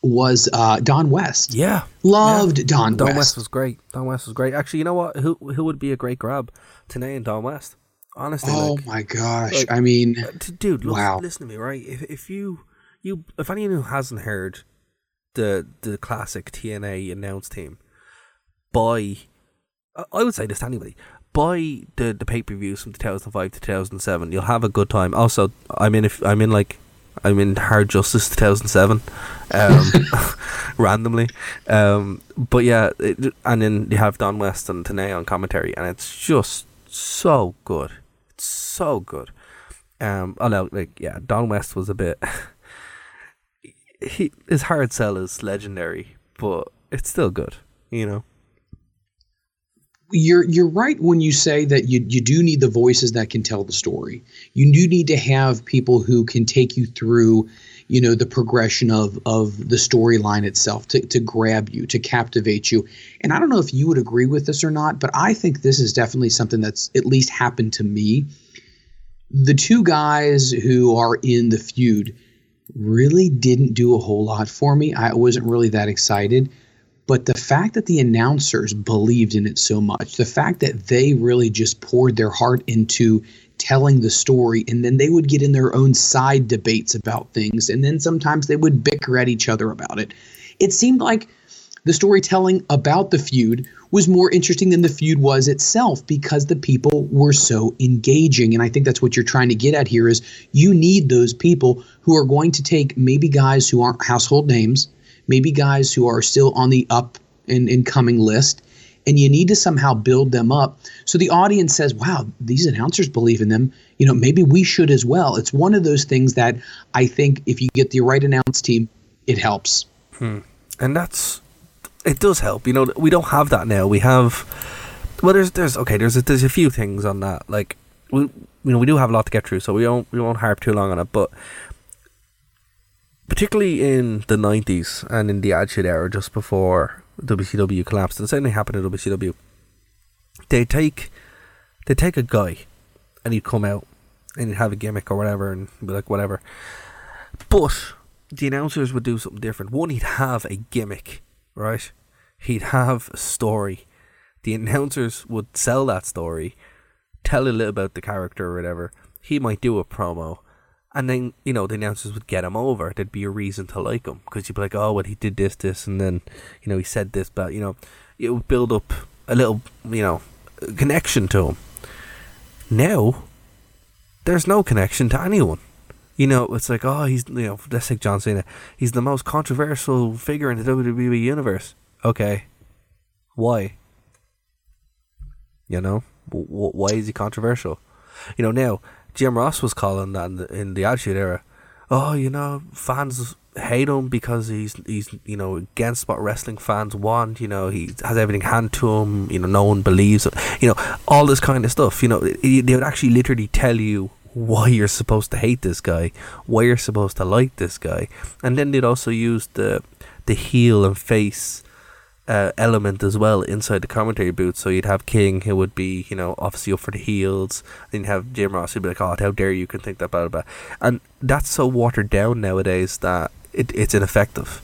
was uh, Don West. yeah, Loved yeah. Don, Don West. Don West was great. Don West was great. Actually, you know what? Who who would be a great grab? Tenay and Don West. Honestly, oh like, my gosh! like- I mean, Uh, dude, listen, Wow. listen to me, right? If if you you if anyone who hasn't heard the the classic TNA announce team, buy I- would say this to anybody. Buy the the pay per views from two thousand five to two thousand seven. You'll have a good time. Also, I'm in if I'm in like I'm in Hard Justice two thousand seven, um, randomly. Um, but yeah, it, and then you have Don West and Tenay on commentary, and it's just so good. It's so good. Um, I know, like, yeah, Don West was a bit. he his hard sell is legendary, but it's still good, you know. You're you're right when you say that you you do need the voices that can tell the story. You do need to have people who can take you through, you know, the progression of of the storyline itself to to grab you, to captivate you. And I don't know if you would agree with this or not, but I think this is definitely something that's at least happened to me. The two guys who are in the feud really didn't do a whole lot for me. I wasn't really that excited but the fact that the announcers believed in it so much, the fact that they really just poured their heart into telling the story, and then they would get in their own side debates about things, and then sometimes they would bicker at each other about it. It seemed like the storytelling about the feud was more interesting than the feud was itself because the people were so engaging and i think that's what you're trying to get at here is you need those people who are going to take maybe guys who aren't household names maybe guys who are still on the up and incoming list, and you need to somehow build them up so the audience says, "Wow, these announcers believe in them. You know, maybe we should as well." It's one of those things that I think if you get the right announce team, it helps. Hmm. And that's it does help. You know, we don't have that now. We have well, there's there's okay, there's a, there's a few things on that. Like we you know we do have a lot to get through, so we don't we won't harp too long on it. But particularly in the 90s and in the Attitude Era, just before WCW collapsed, and thing happened at WCW. They take they take a guy, and he'd come out, and he'd have a gimmick or whatever, and be like whatever. But the announcers would do something different. One, he'd have a gimmick, right? He'd have a story. The announcers would sell that story, tell a little about the character or whatever. He might do a promo and then, you know, the announcers would get him over. There'd be a reason to like him because you'd be like, oh, well, he did this, this, and then, you know, he said this, but, you know, it would build up a little, you know, connection to him. Now, there's no connection to anyone. You know, it's like, oh, he's, you know, let's take John Cena. He's the most controversial figure in the WWE universe. Okay. Why? You know, w- why is he controversial? You know, now Jim Ross was calling that in the, in the Attitude Era. Oh, you know, fans hate him because he's he's you know against what wrestling fans want. You know, he has everything hand to him. You know, no one believes. It. You know, all this kind of stuff. You know, they would actually literally tell you why you're supposed to hate this guy, why you're supposed to like this guy, and then they'd also use the the heel and face uh, element as well inside the commentary booth. So you'd have King, who would be, you know, obviously up for the heels. Then you have Jim Ross, who'd be like, "Oh, how dare you can think that blah blah,", blah. and that's so watered down nowadays that it, it's ineffective.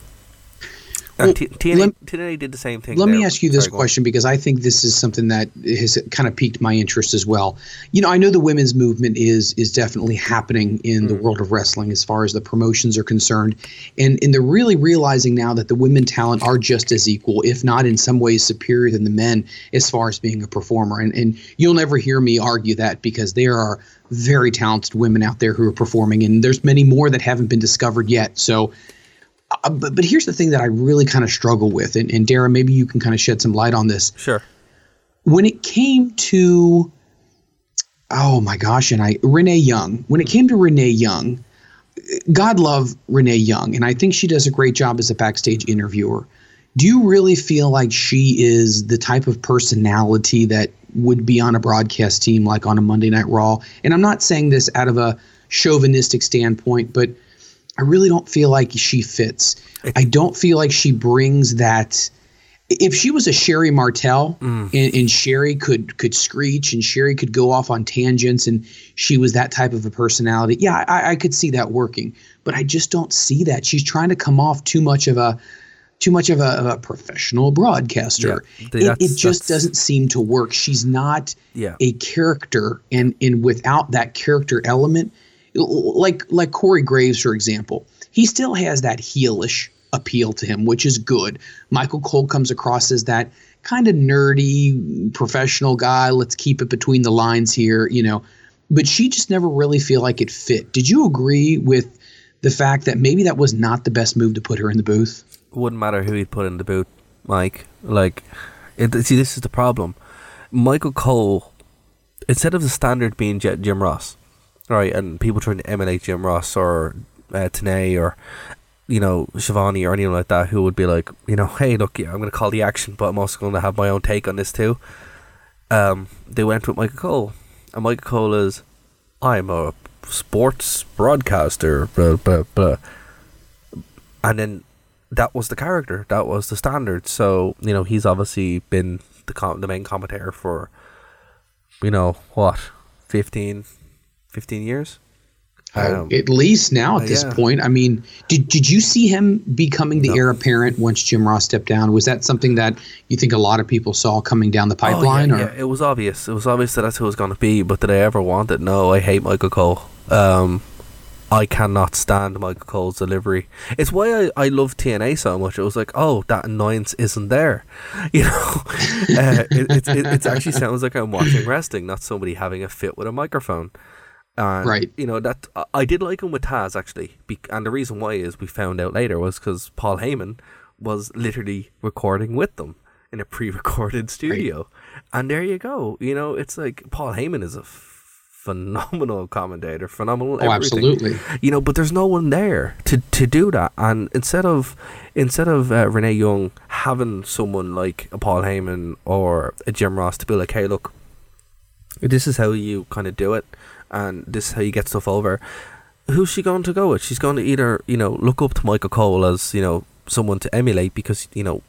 Well, T- TNA, TNA did the same thing. Let me ask you this Sorry, question because I think this is something that has kind of piqued my interest as well. You know, I know the women's movement is is definitely happening in mm. the world of wrestling as far as the promotions are concerned, and and they're really realizing now that the women talent are just as equal, if not in some ways superior than the men as far as being a performer. And and you'll never hear me argue that because there are very talented women out there who are performing, and there's many more that haven't been discovered yet. So uh, but but here's the thing that I really kind of struggle with, and, and Darren, maybe you can kind of shed some light on this. Sure. When it came to, oh my gosh, and I Renee Young. When it came to Renee Young, God love Renee Young, and I think she does a great job as a backstage interviewer. Do you really feel like she is the type of personality that would be on a broadcast team like on a Monday Night Raw? And I'm not saying this out of a chauvinistic standpoint, but I really don't feel like she fits. I don't feel like she brings that. If she was a Sherri Martel mm. and, and, Sherri could could screech and Sherri could go off on tangents and she was that type of a personality, yeah, I, I could see that working. But I just don't see that. She's trying to come off too much of a too much of a, of a professional broadcaster. Yeah, it, it, just doesn't seem to work. She's not yeah. a character, and and without that character element, like like Corey Graves, for example, he still has that heelish appeal to him, which is good. Michael Cole comes across as that kind of nerdy professional guy. Let's keep it between the lines here, you know. But she just never really feel like it fit. Did you agree with the fact that maybe that was not the best move to put her in the booth? Wouldn't matter who he put in the booth, Mike. Like, it, see, this is the problem. Michael Cole, instead of the standard being Jim Ross, right? And people trying to emulate Jim Ross or uh, Tenay or you know Schiavone or anyone like that who would be like, you know, hey, look, yeah, I'm going to call the action, but I'm also going to have my own take on this too. um, they went with Michael Cole, and Michael Cole is, I'm a sports broadcaster, blah blah blah, and then that was the character, that was the standard. So you know he's obviously been the com- the main commentator for, you know what, 15, 15 years. Um, at least now at uh, this yeah. point. I mean, did did you see him becoming the no. heir apparent once Jim Ross stepped down? Was that something that you think a lot of people saw coming down the pipeline? Oh, yeah, yeah, it was obvious. It was obvious that that's who it was going to be. But did I ever want it? No, I hate Michael Cole. Um, I cannot stand Michael Cole's delivery. It's why I, I love TNA so much. It was like, oh, that annoyance isn't there. You know, uh, it, it, it, it actually sounds like I'm watching wrestling, not somebody having a fit with a microphone. And, right. You know that I did like him with Taz actually, and the reason why is we found out later was because Paul Heyman was literally recording with them in a pre-recorded studio, right. and there you go. You know, it's like Paul Heyman is a phenomenal commentator, phenomenal. Oh, absolutely. You know, but there's no one there to, to do that. And instead of instead of uh, Renee Young having someone like a Paul Heyman or a Jim Ross to be like, hey, look, this is how you kind of do it and this is how you get stuff over. Who's she going to go with? She's going to either you know look up to Michael Cole as you know someone to emulate because you know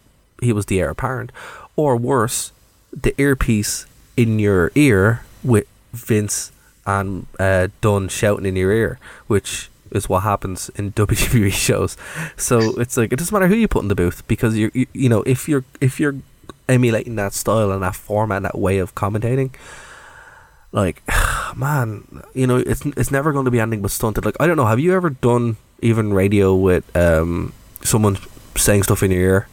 he was the heir apparent, or worse, the earpiece in your ear with Vince and uh, Dunn shouting in your ear, which is what happens in WWE shows. So it's like it doesn't matter who you put in the booth because you're you, you know if you're if you're emulating that style and that format and that way of commentating, like man, you know, it's it's never going to be anything but stunted. Like I don't know, have you ever done even radio with um someone saying stuff in your ear?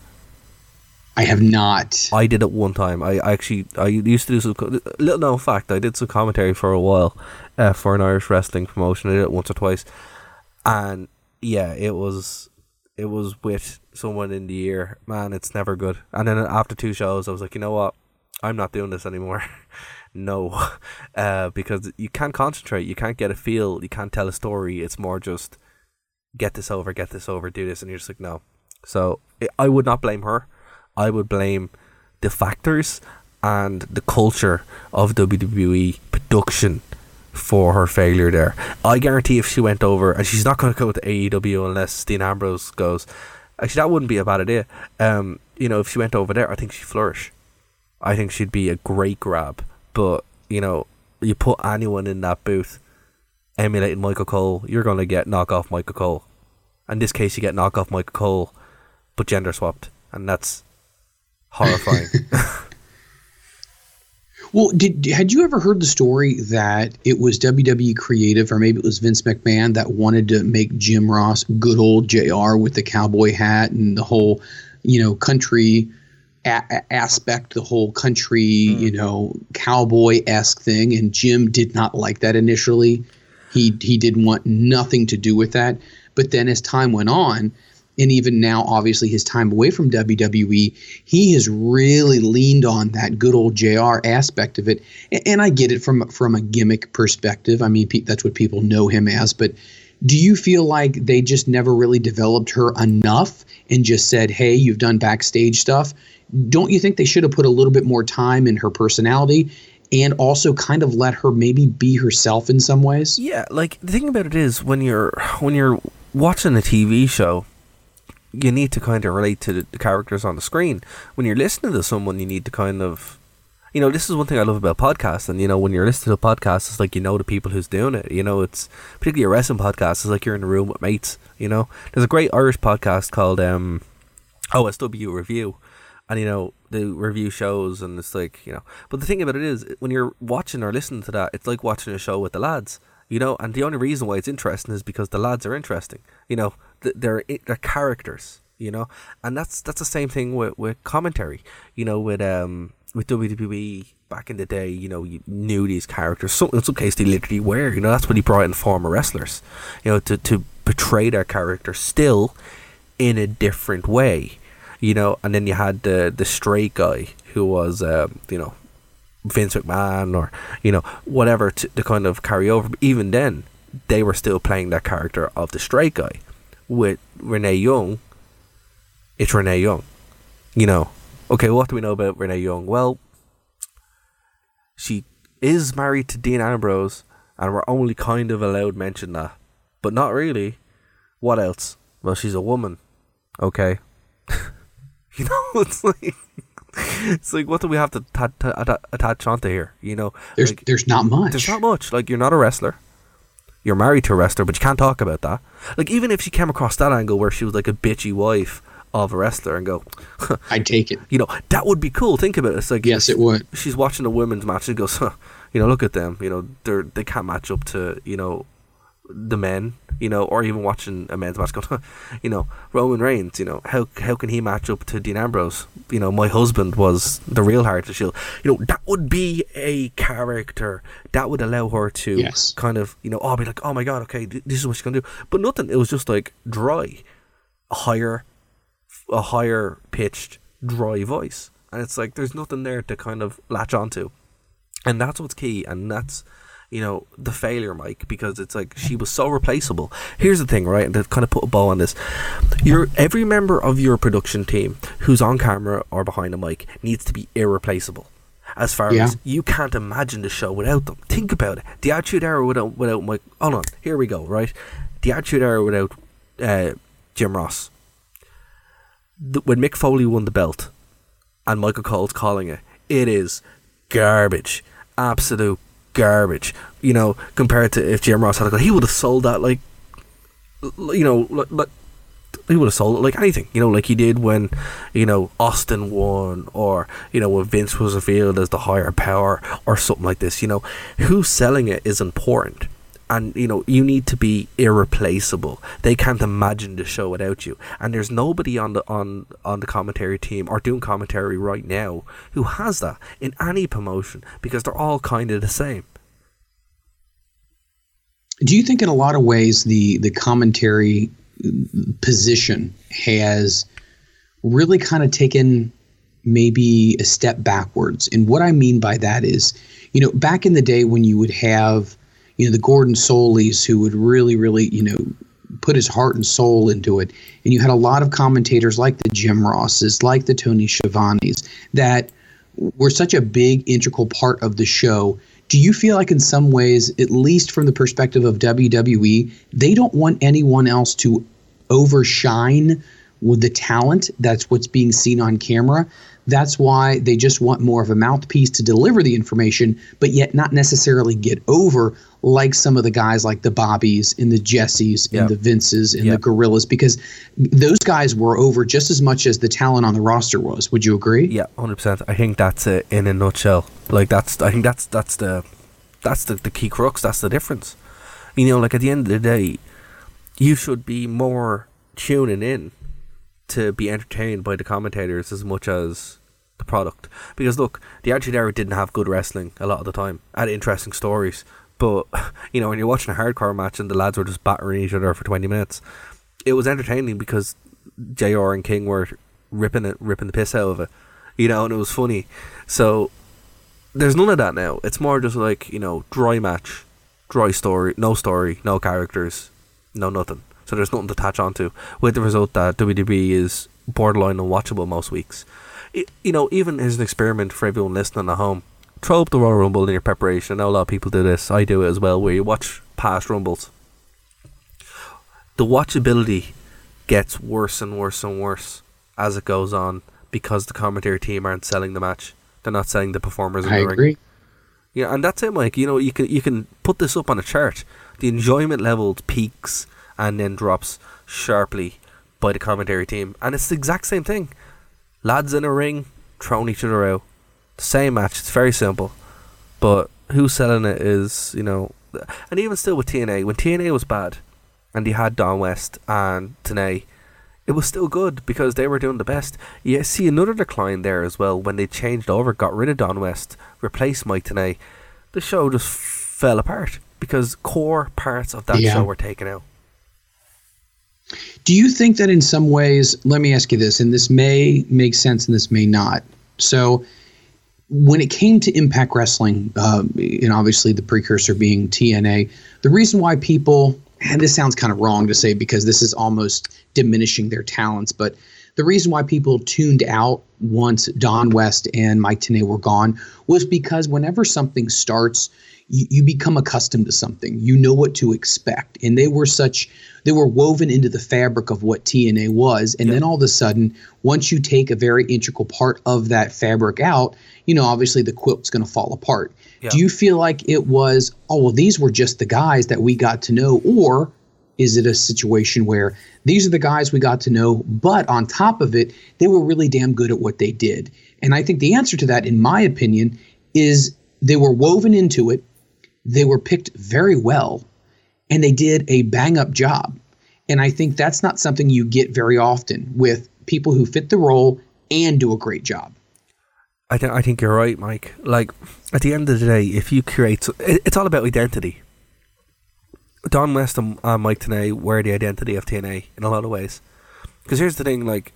I have not. I did it one time. I, I actually I used to do some little known fact. I did some commentary for a while uh, for an Irish wrestling promotion. I did it once or twice, and yeah, it was it was with someone in the ear. Man, it's never good. And then after two shows, I was like, you know what, I'm not doing this anymore. no, uh, because you can't concentrate, you can't get a feel, you can't tell a story. It's more just get this over, get this over, do this, and you're just like no. So I would not blame her. I would blame the factors and the culture of WWE production for her failure there. I guarantee if she went over, and she's not going to go to AEW unless Dean Ambrose goes. Actually, that wouldn't be a bad idea. Um, you know, if she went over there, I think she'd flourish. I think she'd be a great grab. But you know, you put anyone in that booth emulating Michael Cole, you're going to get knock off Michael Cole. In this case, you get knock off Michael Cole, but gender swapped, and that's horrifying. well, did had you ever heard the story that it was WWE creative, or maybe it was Vince McMahon that wanted to make Jim Ross good old Jr. with the cowboy hat and the whole, you know, country a- aspect, the whole country, mm. you know, cowboy esque thing. And Jim did not like that initially. He he didn't want nothing to do with that. But then as time went on, and even now, obviously, his time away from WWE, he has really leaned on that good old JR aspect of it. And, and I get it from from a gimmick perspective. I mean, pe- that's what people know him as. But do you feel like they just never really developed her enough and just said, "Hey, you've done backstage stuff don't you think they should have put a little bit more time in her personality and also kind of let her maybe be herself in some ways? Yeah, like the thing about it is when you're when you're watching a TV show, you need to kind of relate to the characters on the screen. When you're listening to someone, you need to kind of you know, this is one thing I love about podcasts. And, you know, when you're listening to a podcast, it's like you know the people who's doing it. You know, it's particularly a wrestling podcast, it's like you're in a room with mates, you know. There's a great Irish podcast called um, OSW Review and you know the review shows and it's like you know but the thing about it is when you're watching or listening to that it's like watching a show with the lads you know and the only reason why it's interesting is because the lads are interesting you know they're they're characters you know and that's that's the same thing with with commentary you know with um with WWE back in the day, you know, you knew these characters. In some cases, they literally were. You know, that's what he brought in former wrestlers. You know, to to portray their character still in a different way you know, and then you had the the straight guy who was, um, you know, Vince McMahon or you know whatever to, to kind of carry over. But even then, they were still playing that character of the straight guy. With Renee Young, it's Renee Young. You know, okay, what do we know about Renee Young? Well, she is married to Dean Ambrose, and we're only kind of allowed mention that, but not really. What else? Well, she's a woman. Okay. you know, it's like it's like what do we have to ta- ta- ta- attach onto here? You know, there's like, there's not much. There's not much. Like you're not a wrestler. You're married to a wrestler, but you can't talk about that. Like even if she came across that angle where she was like a bitchy wife of a wrestler and go, I'd take it. You know, that would be cool. Think about it. It's like yes, it would. She's watching a women's match and goes, huh, you know, look at them. You know, they're they can't match up to you know the men. You know, or even watching a men's match, going, you know, Roman Reigns. You know, how how can he match up to Dean Ambrose? You know, my husband was the real heart of Shield. You know, that would be a character that would allow her to yes. kind of you know, oh, I'll be like, oh my god, okay, this is what she's gonna do. But nothing. It was just like dry, higher a higher pitched, dry voice. And it's like there's nothing there to kind of latch onto. And that's what's key. And that's, you know, the failure, Mike, because it's like she was so replaceable. Here's the thing, right? And to kind of put a bow on this. Your every member of your production team who's on camera or behind a mic needs to be irreplaceable. As far yeah. as you can't imagine the show without them. Think about it. The Attitude Era without without Mike. Hold on, here we go. Right, the Attitude Era without uh, Jim Ross when Mick Foley won the belt, and Michael Cole's calling it, it is garbage, absolute garbage. You know, compared to if Jim Ross had it, he would have sold that like, you know, like, like he would have sold it like anything, you know, like he did when, you know, Austin won, or you know, when Vince was revealed as the higher power, or something like this. You know, who's selling it is important and you know you need to be irreplaceable. They can't imagine the show without you. And there's nobody on the on on the commentary team or doing commentary right now who has that in any promotion because they're all kind of the same. Do you think in a lot of ways the the commentary uh, position has really kind of taken maybe a step backwards? And what i mean by that is you know back in the day when you would have you know the Gordon Solies who would really really you know put his heart and soul into it. And you had a lot of commentators like the Jim Rosses like the Tony Schiavones that were such a big integral part of the show. Do you feel like in some ways at least from the perspective of WWE they don't want anyone else to overshine with the talent that's what's being seen on camera that's why they just want more of a mouthpiece to deliver the information, but yet not necessarily get over like some of the guys like the Bobbies and the Jessies and the Vinces and the Gorillas, because those guys were over just as much as the talent on the roster was. Would you agree? Yeah, hundred percent. I think that's it in a nutshell. Like that's I think that's that's the that's the, the key crux. That's the difference. You know, like at the end of the day, you should be more tuning in to be entertained by the commentators as much as the product. Because look, the Attitude Era didn't have good wrestling a lot of the time, had interesting stories. But you know, when you're watching a hardcore match and the lads were just battering each other for twenty minutes, it was entertaining because Jr. and King were ripping it, ripping the piss out of it. You know, and it was funny. So there's none of that now. It's more just like you know, dry match, dry story, no story, no characters, no nothing so there's nothing to attach onto. With the result that WWE is borderline unwatchable most weeks. You know, even as an experiment for everyone listening at home, throw up the Royal Rumble in your preparation. I know a lot of people do this. I do it as well, where you watch past Rumbles. The watchability gets worse and worse and worse as it goes on because the commentary team aren't selling the match. They're not selling the performers in I the agree. ring. Yeah, and that's it, Mike. You know, you can you can put this up on a chart. The enjoyment level peaks and then drops sharply by the commentary team. And it's the exact same thing. Lads in a ring, throwing each other out. The same match. It's very simple. But who's selling it is, you know. And even still with TNA, when TNA was bad and you had Don West and Tenay, it was still good because they were doing the best. You see another decline there as well when they changed over, got rid of Don West, replaced Mike Tenay. The show just fell apart because core parts of that Yeah. show were taken out. Do you think that in some ways, let me ask you this, and this may make sense and this may not. So, when it came to Impact Wrestling, uh, and obviously the precursor being TNA, the reason why people, and this sounds kind of wrong to say because this is almost diminishing their talents, but the reason why people tuned out once Don West and Mike Tenay were gone was because whenever something starts, you, you become accustomed to something. You know what to expect. And they were such, they were woven into the fabric of what TNA was. And yeah. then all of a sudden, once you take a very integral part of that fabric out, you know, obviously the quilt's going to fall apart. Yeah. Do you feel like it was, oh, well, these were just the guys that we got to know? Or is it a situation where these are the guys we got to know, but on top of it, they were really damn good at what they did? And I think the answer to that, in my opinion, is they were woven into it they were picked very well and they did a bang up job. And I think that's not something you get very often with people who fit the role and do a great job. I, th- I think you're right, Mike. Like, at the end of the day, if you create, it's all about identity. Don West and uh, Mike Tenay were the identity of TNA in a lot of ways. Because here's the thing, like,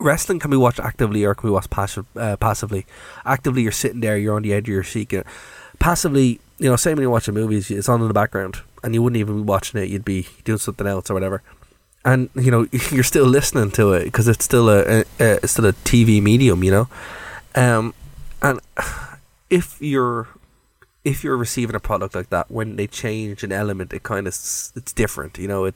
wrestling can be watched actively or can be watched uh, passively. Actively, you're sitting there, you're on the edge of your seat. Passively, you know, say when you're watching movies, it's on in the background, and you wouldn't even be watching it; you'd be doing something else or whatever. And you know, you're still listening to it because it's still a, it's still a TV medium, you know. Um, and if you're if you're receiving a product like that, when they change an element, it kind of it's different, you know. It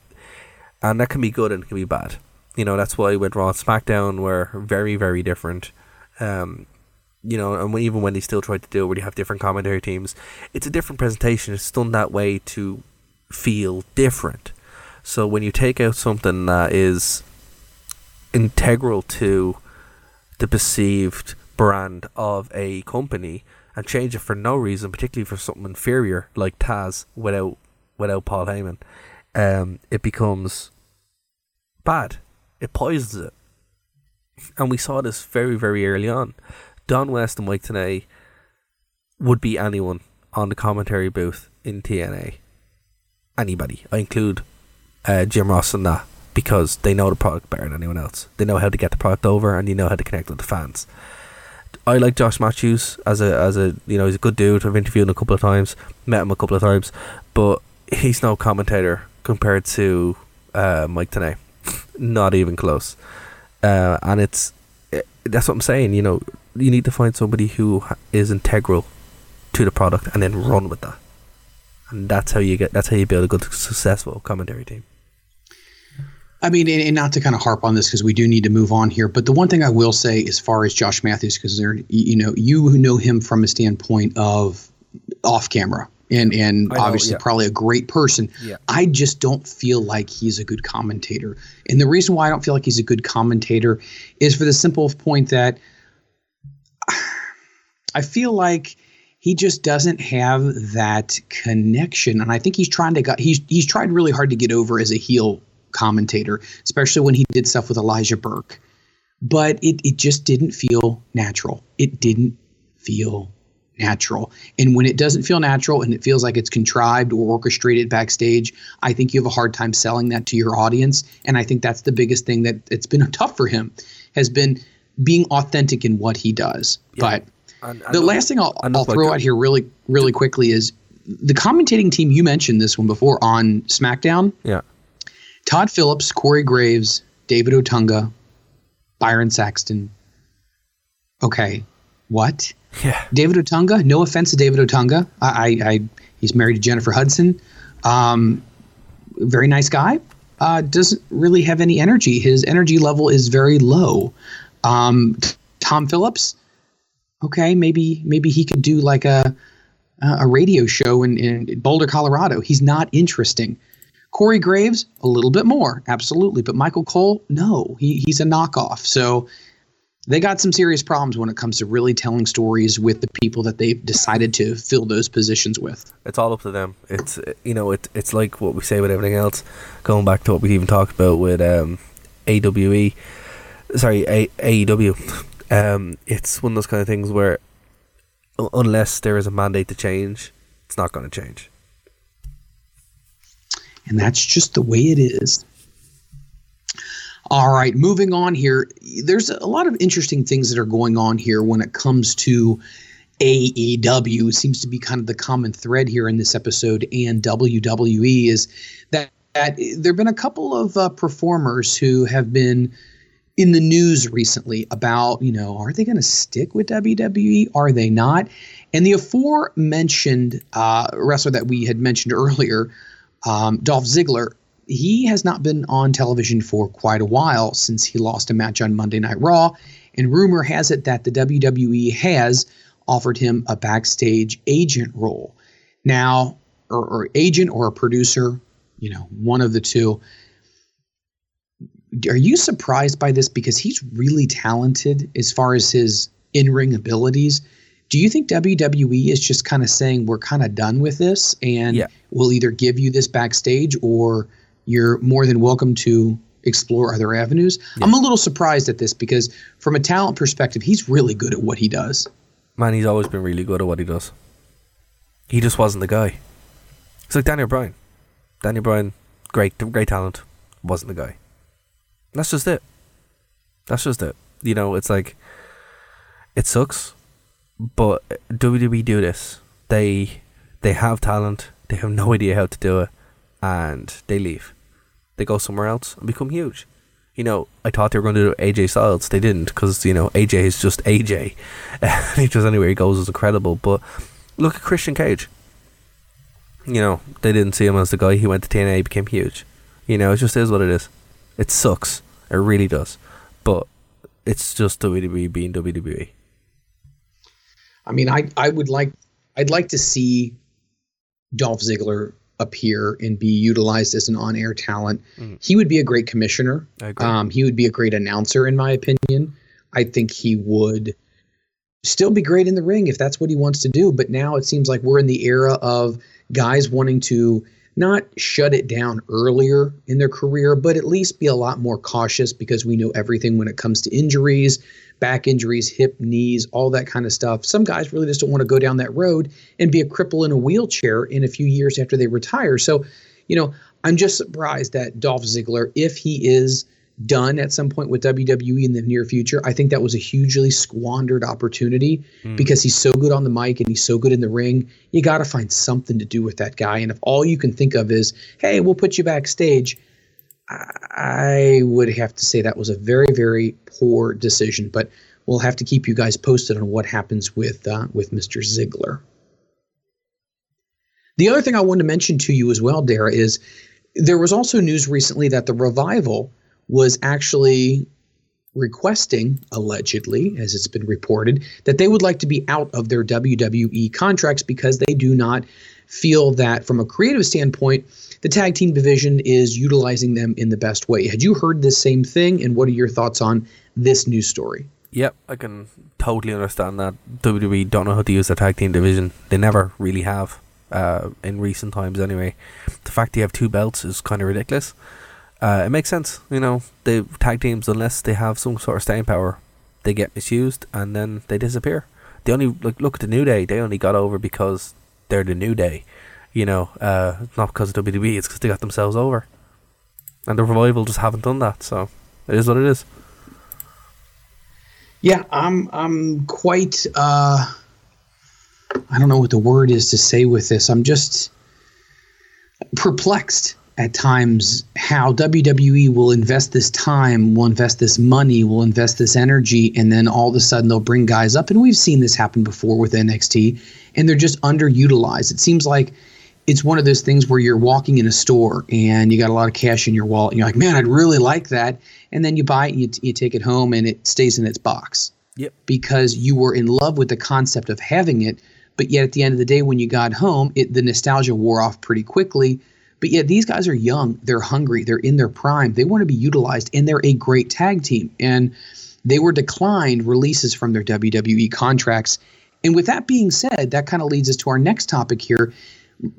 and that can be good and it can be bad. You know, that's why with Raw SmackDown were very very different. Um, you know, and even when they still try to do it, where you have different commentary teams, it's a different presentation. It's done that way to feel different. So when you take out something that is integral to the perceived brand of a company and change it for no reason, particularly for something inferior like Taz without without Paul Heyman, um, it becomes bad. It poisons it. And we saw this very, very early on. Don West and Mike Tenay would be anyone on the commentary booth in TNA. Anybody. I include uh, Jim Ross in that because they know the product better than anyone else. They know how to get the product over and they know how to connect with the fans. I like Josh Matthews as a as a you know he's a good dude. I've interviewed him a couple of times, met him a couple of times, but he's no commentator compared to uh, Mike Tenay. Not even close. Uh, and it's it, that's what I'm saying. You know, you need to find somebody who is integral to the product and then run with that. And that's how you get. That's how you build a good, successful commentary team. I mean, and, not to kind of harp on this because we do need to move on here. But the one thing I will say, as far as Josh Matthews, because you know, you who know him from a standpoint of off camera, and and know, obviously yeah. probably a great person. Yeah. I just don't feel like he's a good commentator. And the reason why I don't feel like he's a good commentator is for the simple point that I feel like he just doesn't have that connection, and I think he's trying to got he's he's tried really hard to get over as a heel commentator, especially when he did stuff with Elijah Burke. But it it just didn't feel natural. It didn't feel natural. And when it doesn't feel natural and it feels like it's contrived or orchestrated backstage, I think you have a hard time selling that to your audience. And I think that's the biggest thing that it's been tough for him has been being authentic in what he does. Yeah. But and, and the last thing I'll, I'll throw out here really, really quickly is the commentating team. You mentioned this one before on SmackDown. Yeah. Todd Phillips, Corey Graves, David Otunga, Byron Saxton. Okay, what? Yeah. David Otunga. No offense to David Otunga. I, I, I he's married to Jennifer Hudson. Um, very nice guy. Uh, doesn't really have any energy. His energy level is very low. Um, Tom Phillips okay, maybe maybe he could do like a a radio show in, in Boulder, Colorado. He's not interesting. Corey Graves, a little bit more, absolutely. But Michael Cole, no, he, he's a knockoff. So they got some serious problems when it comes to really telling stories with the people that they've decided to fill those positions with. It's all up to them. It's you know it, it's like what we say with everything else. Going back to what we even talked about with um, AWE, sorry A- AEW um, it's one of those kind of things where unless there is a mandate to change, it's not going to change. And that's just the way it is. All right, moving on here. There's a lot of interesting things that are going on here when it comes to AEW. It seems to be kind of the common thread here in this episode, and WWE is that, that there have been a couple of uh, performers who have been in the news recently about, you know, are they going to stick with WWE? Are they not? And the aforementioned uh, wrestler that we had mentioned earlier, um, Dolph Ziggler, he has not been on television for quite a while since he lost a match on Monday Night Raw. And rumor has it that the WWE has offered him a backstage agent role. Now, or, or agent or a producer, you know, one of the two are you surprised by this because he's really talented as far as his in-ring abilities do you think WWE is just kind of saying we're kind of done with this and yeah. we'll either give you this backstage or you're more than welcome to explore other avenues? Yeah. I'm a little surprised at this because from a talent perspective, he's really good at what he does. Man, he's always been really good at what he does. He just wasn't the guy. It's like Daniel Bryan. Daniel Bryan, great, great talent, wasn't the guy. That's just it. That's just it. You know, it's like it sucks, but WWE do this. They they have talent. They have no idea how to do it, and they leave. They go somewhere else and become huge. You know, I thought they were going to do AJ Styles. They didn't because you know AJ is just AJ. he just anywhere he goes is incredible. But look at Christian Cage. You know, they didn't see him as the guy. He went to TNA, became huge. You know, it just is what it is. It sucks. It really does. But it's just WWE being WWE. I mean, I I would like I'd like to see Dolph Ziggler appear and be utilized as an on-air talent. Mm. He would be a great commissioner. Um, he would be a great announcer, in my opinion. I think he would still be great in the ring if that's what he wants to do. But now it seems like we're in the era of guys wanting to not shut it down earlier in their career, but at least be a lot more cautious because we know everything when it comes to injuries, back injuries, hip, knees, all that kind of stuff. Some guys really just don't want to go down that road and be a cripple in a wheelchair in a few years after they retire. So, you know, I'm just surprised that Dolph Ziggler, if he is done at some point with WWE in the near future. I think that was a hugely squandered opportunity mm. because he's so good on the mic and he's so good in the ring. You got to find something to do with that guy. And if all you can think of is, hey, we'll put you backstage, I would have to say that was a very, very poor decision. But we'll have to keep you guys posted on what happens with uh, with Mr. Ziggler. The other thing I wanted to mention to you as well, Dara, is there was also news recently that the revival was actually requesting, allegedly, as it's been reported, that they would like to be out of their WWE contracts because they do not feel that, from a creative standpoint, the tag team division is utilizing them in the best way. Had you heard this same thing, and what are your thoughts on this news story? Yep, I can totally understand that. WWE don't know how to use the tag team division. They never really have, uh, in recent times anyway. The fact they have two belts is kind of ridiculous uh, it makes sense. You know, the tag teams, unless they have some sort of staying power, they get misused and then they disappear. They only like look at the New Day. They only got over because they're the New Day. You know, uh, not because of WWE. It's because they got themselves over, and the revival just haven't done that. So it is what it is. Yeah, I'm I'm quite uh I don't know what the word is to say with this. I'm just perplexed at times how WWE will invest this time, will invest this money, will invest this energy, and then all of a sudden they'll bring guys up. And we've seen this happen before with NXT, and they're just underutilized. It seems like it's one of those things where you're walking in a store and you got a lot of cash in your wallet, and you're like, man, I'd really like that. And then you buy it and you, t- you take it home and it stays in its box. Yep. Because you were in love with the concept of having it. But yet at the end of the day, when you got home, it, the nostalgia wore off pretty quickly but yet these guys are young, they're hungry, they're in their prime, they want to be utilized, and they're a great tag team. And they were declined releases from their WWE contracts. And with that being said, that kind of leads us to our next topic here.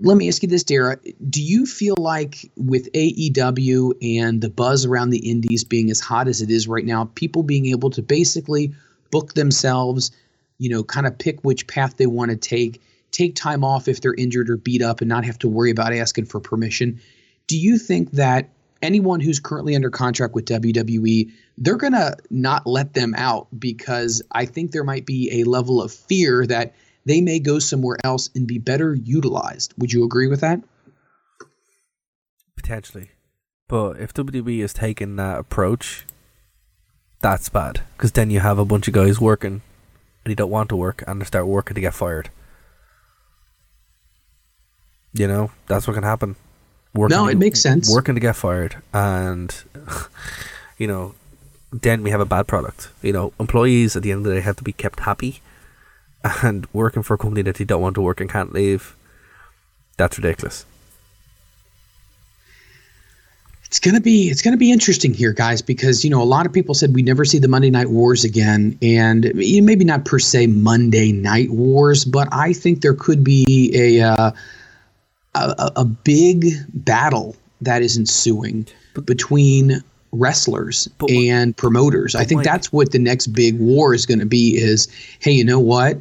Let me ask you this, Dara. Do you feel like with AEW and the buzz around the indies being as hot as it is right now, people being able to basically book themselves, you know, kind of pick which path they want to take, take time off if they're injured or beat up and not have to worry about asking for permission. Do you think that anyone who's currently under contract with WWE, they're going to not let them out because I think there might be a level of fear that they may go somewhere else and be better utilized. Would you agree with that? Potentially. But if WWE is taking that approach, That's bad because then you have a bunch of guys working and you don't want to work and they start working to get fired. You know, that's what can happen. Working no, it makes sense. Working to get fired, and you know, then we have a bad product. You know, employees at the end of the day have to be kept happy, and working for a company that you don't want to work and can't leave, that's ridiculous. It's gonna be it's gonna be interesting here, guys, because you know a lot of people said we never see the Monday Night Wars again, and maybe not per se Monday Night Wars, but I think there could be a uh, a, a big battle that is ensuing between wrestlers but, and promoters. I think that's what the next big war is going to be is hey, you know what?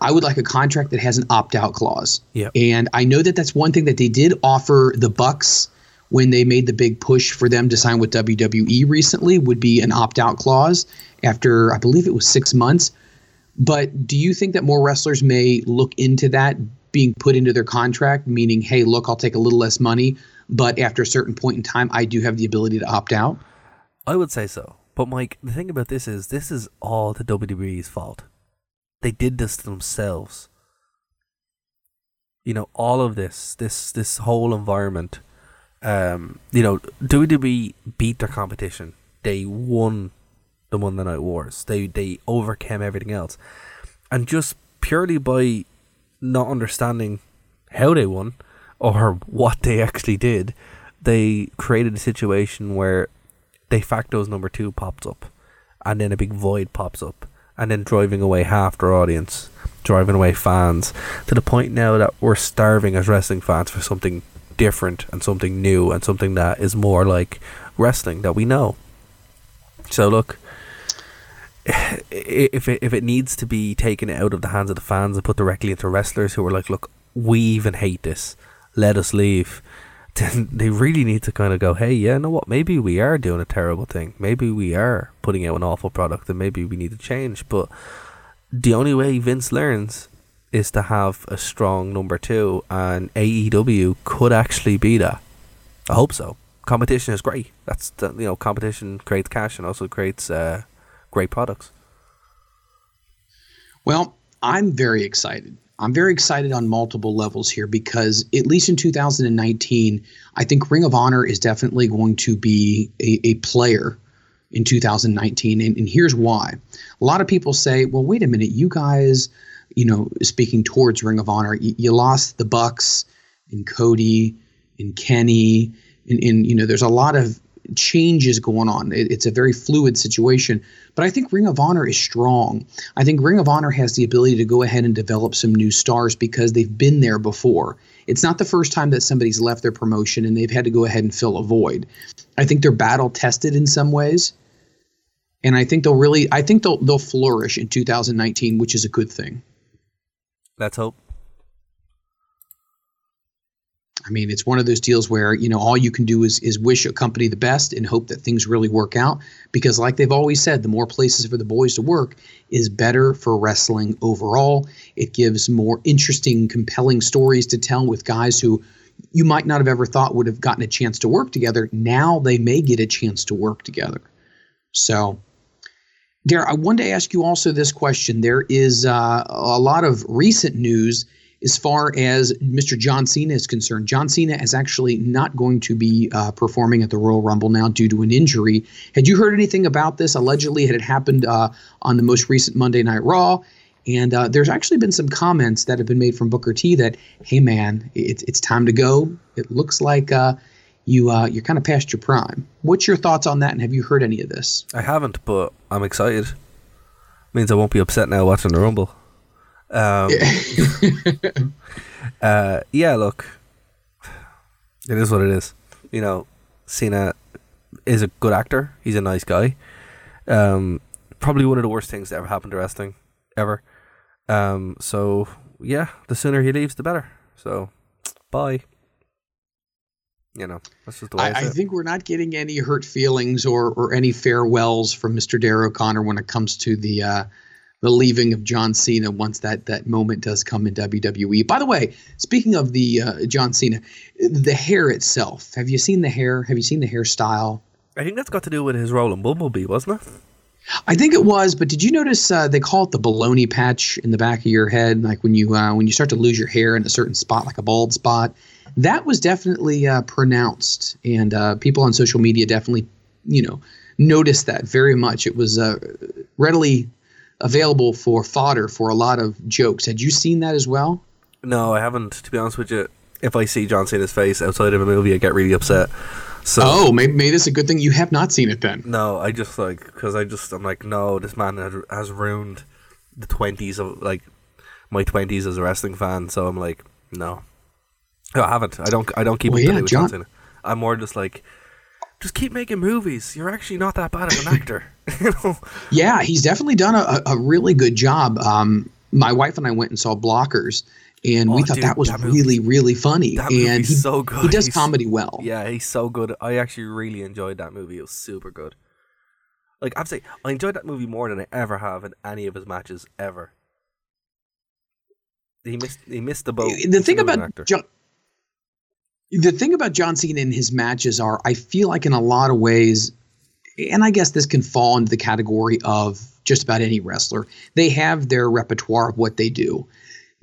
I would like a contract that has an opt-out clause. Yep. And I know that that's one thing that they did offer the Bucks when they made the big push for them to sign with WWE recently would be an opt-out clause after I believe it was 6 months. But do you think that more wrestlers may look into that being put into their contract, meaning, hey, look, I'll take a little less money, but after a certain point in time, I do have the ability to opt out? I would say so. But Mike, the thing about this is this is all the WWE's fault. They did this themselves. You know, all of this, this this whole environment, um, you know, WWE beat their competition. They won the Monday Night Wars. They they overcame everything else. And just purely by not understanding how they won or what they actually did, they created a situation where de facto's number two pops up, and then a big void pops up, and then driving away half their audience, driving away fans, to the point now that we're starving as wrestling fans for something different and something new and something that is more like wrestling that we know. So look, if it, if it needs to be taken out of the hands of the fans and put directly into wrestlers who are like, look, we even hate this, let us leave, then they really need to kind of go, hey, yeah, know what? Maybe we are doing a terrible thing. Maybe we are putting out an awful product, and maybe we need to change. But the only way Vince learns is to have a strong number two, and AEW could actually be that. I hope so. Competition is great. That's the, you know, competition creates cash and also creates. Uh, great products? Well, I'm very excited. I'm very excited on multiple levels here because, at least in 2019, I think Ring of Honor is definitely going to be a, a player in 2019. And, and, here's why. A lot of people say, well, wait a minute, you guys, you know, speaking towards Ring of Honor, you, you lost the Bucks and Cody and Kenny. And, and, you know, there's a lot of changes going on. It, it's a very fluid situation. But I think Ring of Honor is strong. I think Ring of Honor has the ability to go ahead and develop some new stars because they've been there before. It's not the first time that somebody's left their promotion and they've had to go ahead and fill a void. I think they're battle tested in some ways. And I think they'll really I think they'll they'll flourish in 2019, which is a good thing. Let's hope. I mean, it's one of those deals where you know all you can do is is wish a company the best and hope that things really work out. Because, like they've always said, the more places for the boys to work is better for wrestling overall. It gives more interesting, compelling stories to tell with guys who you might not have ever thought would have gotten a chance to work together. Now they may get a chance to work together. So, Dara, I wanted to ask you also this question. There is uh, a lot of recent news as far as Mr. John Cena is concerned, John Cena is actually not going to be uh, performing at the Royal Rumble now due to an injury. Had you heard anything about this? Allegedly, it had happened uh, on the most recent Monday Night Raw. And uh, there's actually been some comments that have been made from Booker T that, hey man, it's it's time to go. It looks like uh, you uh, you're kind of past your prime. What's your thoughts on that? And have you heard any of this? I haven't, but I'm excited. Means I won't be upset now watching the Rumble. Um, uh, yeah, look, it is what it is. You know, Cena is a good actor. He's a nice guy. Um, probably one of the worst things that ever happened to wrestling ever. Um, so yeah, the sooner he leaves, the better. So, bye. You know, that's just the way I, I think we're not getting any hurt feelings or or any farewells from Mr. Dara O'Connor when it comes to the uh, the leaving of John Cena once that that moment does come in WWE. By the way, speaking of the uh, John Cena, the hair itself. Have you seen the hair? Have you seen the hairstyle? I think that's got to do with his role in Bumblebee, wasn't it? I think it was, but did you notice uh, they call it the baloney patch in the back of your head, like when you uh, when you start to lose your hair in a certain spot, like a bald spot? That was definitely uh, pronounced, and uh, people on social media definitely, you know, noticed that very much. It was uh, readily available for fodder for a lot of jokes. Had you seen that as well? No, I haven't. To be honest with you, if I see John Cena's face outside of a movie, I get really upset. So oh, maybe, maybe this is a good thing you have not seen it then. no, I just like because I just I'm like no, this man has, ruined the twenties of like my twenties as a wrestling fan. So I'm like no, no, I haven't. I don't. I don't keep Well, up yeah, with John John- Cena. I'm more just like just keep making movies. You're actually not that bad of an actor. you know. Yeah, he's definitely done a, a really good job. Um, my wife and I went and saw Blockers, and we Oh, thought dude, that was that movie- really, really funny. and he, so good. he does He's- comedy well. Yeah, he's so good. I actually really enjoyed that movie. It was super good. Like I'd say, I enjoyed that movie more than I ever have in any of his matches ever. He missed. He missed the boat. the thing about. John, the thing about John Cena in his matches are, I feel like in a lot of ways, and I guess this can fall into the category of just about any wrestler. They have their repertoire of what they do.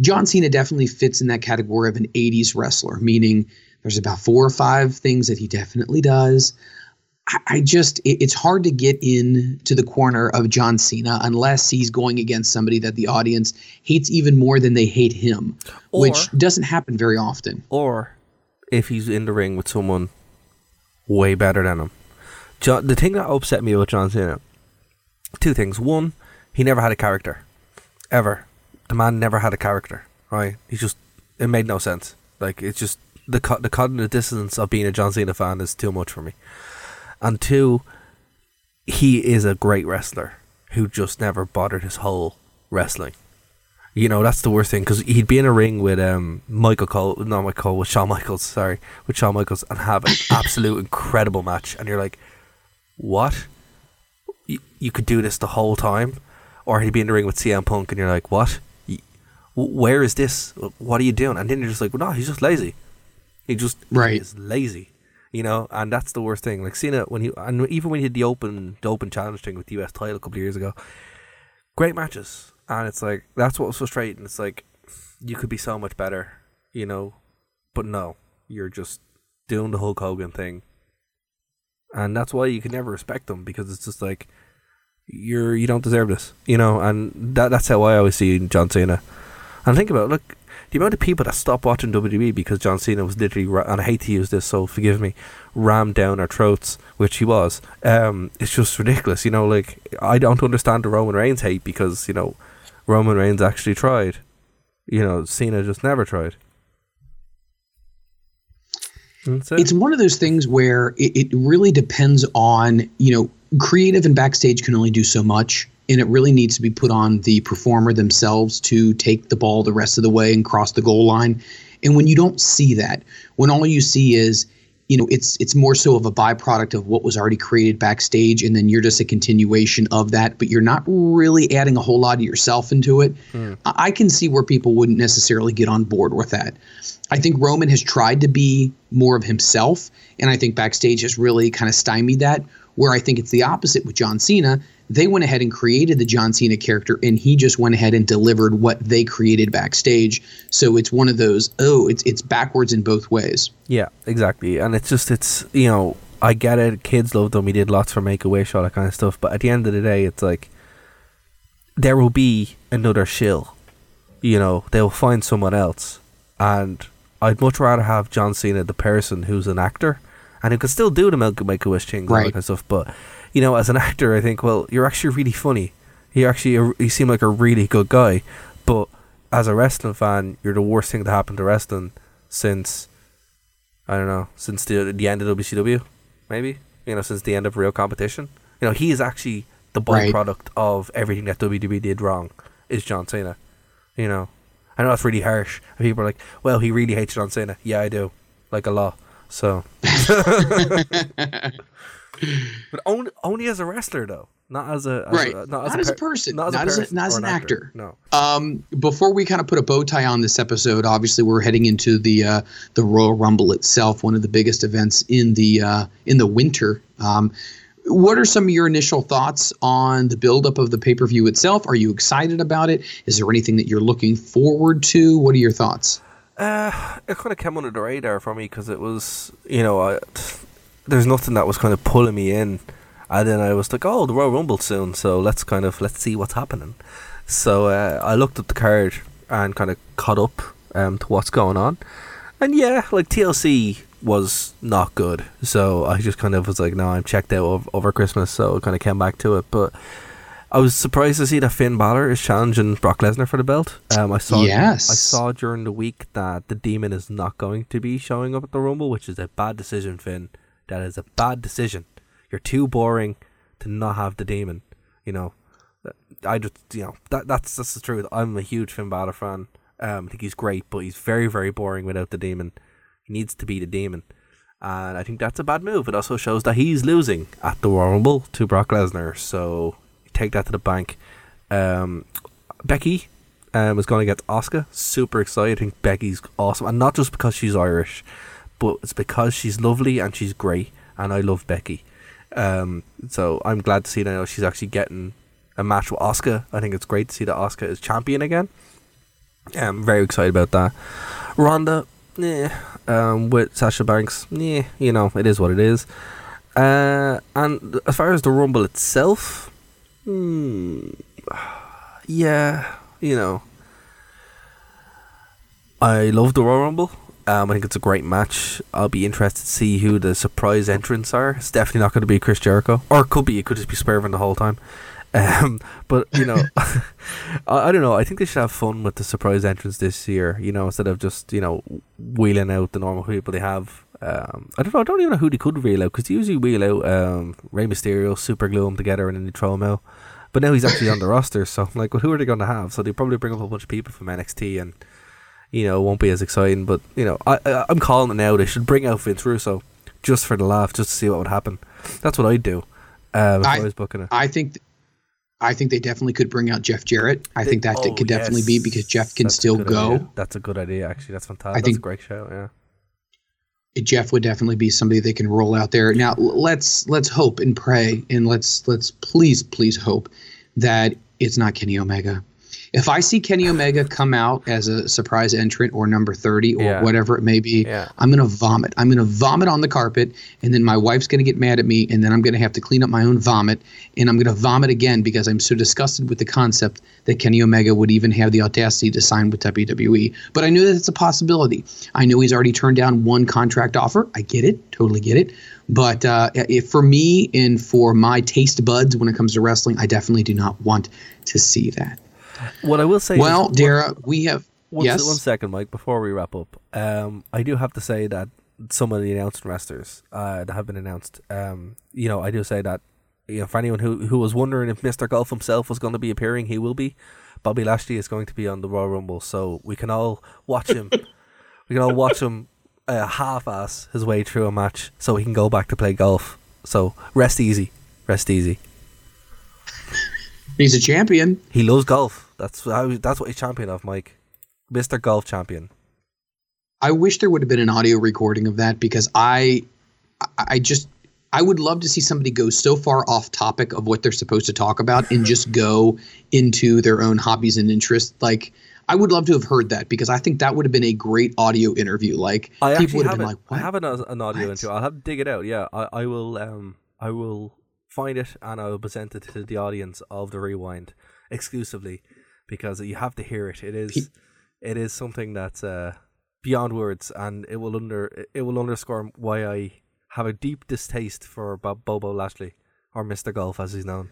John Cena definitely fits in that category of an 80s wrestler, meaning there's about four or five things that he definitely does. I, I just, it, it's hard to get in to the corner of John Cena unless he's going against somebody that the audience hates even more than they hate him, which doesn't happen very often. or if he's in the ring with someone way better than him. John, the thing that upset me about John Cena, two things. One, he never had a character, ever. The man never had a character. Right? He just it made no sense. Like it's just the the cognitive dissonance of being a John Cena fan is too much for me. And two, he is a great wrestler who just never bothered his whole wrestling. You know, that's the worst thing because he'd be in a ring with um Michael Cole, not Michael Cole, with Shawn Michaels, sorry, with Shawn Michaels, and have an absolute incredible match, and you're like, what? You, you could do this the whole time, or he'd be in the ring with CM Punk, and you're like, what? Where is this? What are you doing? And then you're just like, well, no, he's just lazy. He just Right. is lazy, you know, and that's the worst thing. Like Cena, when he and even when he did the open the open challenge thing with the US title a couple of years ago, great matches, and it's like that's what was frustrating. It's like you could be so much better, you know, but no, you're just doing the Hulk Hogan thing, and that's why you can never respect them because it's just like you're you don't deserve this, you know, and that that's how I always see John Cena. And think about it, look the amount of people that stopped watching WWE because John Cena was literally, and I hate to use this, so forgive me, rammed down our throats, which he was. Um, it's just ridiculous, you know. Like I don't understand the Roman Reigns hate because you know Roman Reigns actually tried. You know, Cena just never tried. It. it's one of those things where it, it really depends on you know creative and backstage can only do so much and it really needs to be put on the performer themselves to take the ball the rest of the way and cross the goal line and when you don't see that when all you see is you know it's it's more so of a byproduct of what was already created backstage and then you're just a continuation of that but you're not really adding a whole lot of yourself into it hmm. I I can see where people wouldn't necessarily get on board with that I think Roman has tried to be more of himself, and I think backstage has really kind of stymied that. Where I think it's the opposite with John Cena. They went ahead and created the John Cena character, and he just went ahead and delivered what they created backstage. So it's one of those, oh, it's it's backwards in both ways. Yeah, exactly. And it's just it's you know, I get it, kids loved them, he did lots for Make a Wish, all that kind of stuff, but at the end of the day it's like there will be another shill. You know, they'll find someone else. And I'd much rather have John Cena the person who's an actor and who can still do the Make a Wish thing and all that kind of stuff. But you know, as an actor I think, well, you're actually really funny. You actually uh, you seem like a really good guy. But as a wrestling fan, you're the worst thing to happen to wrestling since I don't know, since the the end of WCW, maybe you know, since the end of real competition. You know, he is actually the Right. byproduct of everything that WWE did wrong. Is John Cena? You know, I know that's really harsh. And people are like, "Well, he really hates John Cena." Yeah, I do, like a lot. So, but only only as a wrestler though, not as a as Right. a, not, Not as, as a person, not as not a, as a- not as or an actor. No, Um, before we kind of put a bow tie on this episode, obviously we're heading into the uh, the Royal Rumble itself, one of the biggest events in the uh, in the winter. Um, what are some of your initial thoughts on the buildup of the pay per view itself? Are you excited about it? Is there anything that you're looking forward to? What are your thoughts? Uh, it kind of came under the radar for me because it was, you know, I, there's nothing that was kind of pulling me in, and then I was like, oh, the Royal Rumble soon, so let's kind of let's see what's happening. So uh, I looked at the card and kind of caught up um, to what's going on, and yeah, like TLC was not good. So I just kind of was like, no, I'm checked out over, over Christmas. So I kind of came back to it. But I was surprised to see that Finn Balor is challenging Brock Lesnar for the belt. Um, I saw, yes. I saw during the week that the Demon is not going to be showing up at the Rumble, which is a bad decision, Finn. That is a bad decision. You're too boring to not have the Demon. You know, I just you know that that's that's the truth. I'm a huge Finn Balor fan. Um, I think he's great, but he's very very boring without the Demon. He needs to be the demon. And I think that's a bad move. It also shows that he's losing at the Royal Rumble to Brock Lesnar. So take that to the bank. Um, Becky um, is going to get Asuka. Super excited. I think Becky's awesome. And not just because she's Irish, but it's because she's lovely and she's great. And I love Becky. Um, so I'm glad to see that she's actually getting a match with Asuka. I think it's great to see that Asuka is champion again. I'm very excited about that. Ronda, yeah, um, with Sasha Banks, yeah, you know, it is what it is. Uh, and as far as the Rumble itself, hmm, yeah, you know, I love the Royal Rumble. Um, I think it's a great match. I'll be interested to see who the surprise entrants are. It's definitely not going to be Chris Jericho, or it could be. It could just be Swerve the whole time. Um, but you know, I, I, don't know. I think they should have fun with the surprise entrance this year. You know, instead of just you know wheeling out the normal people they have. Um, I don't know. I don't even know who they could wheel out because they usually wheel out um, Rey Mysterio, super glue them together, and then they throw him out. But now he's actually on the roster, so I'm like, well, who are they going to have? So they probably bring up a bunch of people from NXT, and you know, it won't be as exciting. But you know, I, I I'm calling it now. They should bring out Vince Russo just for the laugh, just to see what would happen. That's what I'd do. Um, if I, I was booking it. I think. Th- I think they definitely could bring out Jeff Jarrett. I think that oh, could definitely yes. be because Jeff can That's still go. Idea. That's a good idea, actually. That's fantastic. I That's think a great show. Yeah. Jeff would definitely be somebody they can roll out there. Now let's let's hope and pray and let's let's please please hope that it's not Kenny Omega. If I see Kenny Omega come out as a surprise entrant or number 30 or yeah. whatever it may be, yeah. I'm going to vomit. I'm going to vomit on the carpet, and then my wife's going to get mad at me, and then I'm going to have to clean up my own vomit, and I'm going to vomit again because I'm so disgusted with the concept that Kenny Omega would even have the audacity to sign with WWE. But I knew that it's a possibility. I know he's already turned down one contract offer. I get it, totally get it. But uh, if for me and for my taste buds when it comes to wrestling, I definitely do not want to see that. What I will say. Well, is, Dara, we have. One, yes. One second, Mike. Before we wrap up, um, I do have to say that some of the announced wrestlers uh, that have been announced, um, you know, I do say that you know, for anyone who who was wondering if Mr. Golf himself was going to be appearing, he will be. Bobby Lashley is going to be on the Royal Rumble, so we can all watch him. we can all watch him uh, half-ass his way through a match, so he can go back to play golf. So rest easy, rest easy. He's a champion. He loves golf. That's how, that's what he's champion of, Mike. Mr. Golf Champion. I wish there would have been an audio recording of that because I I just I would love to see somebody go so far off topic of what they're supposed to talk about and just go into their own hobbies and interests. Like I would love to have heard that because I think that would have been a great audio interview. Like I people would have, have been like, what? I have an, an audio interview. I'll have to dig it out. Yeah, I, I will. Um, I will find it and I will present it to the audience of the rewind exclusively because you have to hear it. It is it is something that's uh, beyond words, and it will under it will underscore why I have a deep distaste for Bobby Lashley or Mister Golf as he's known.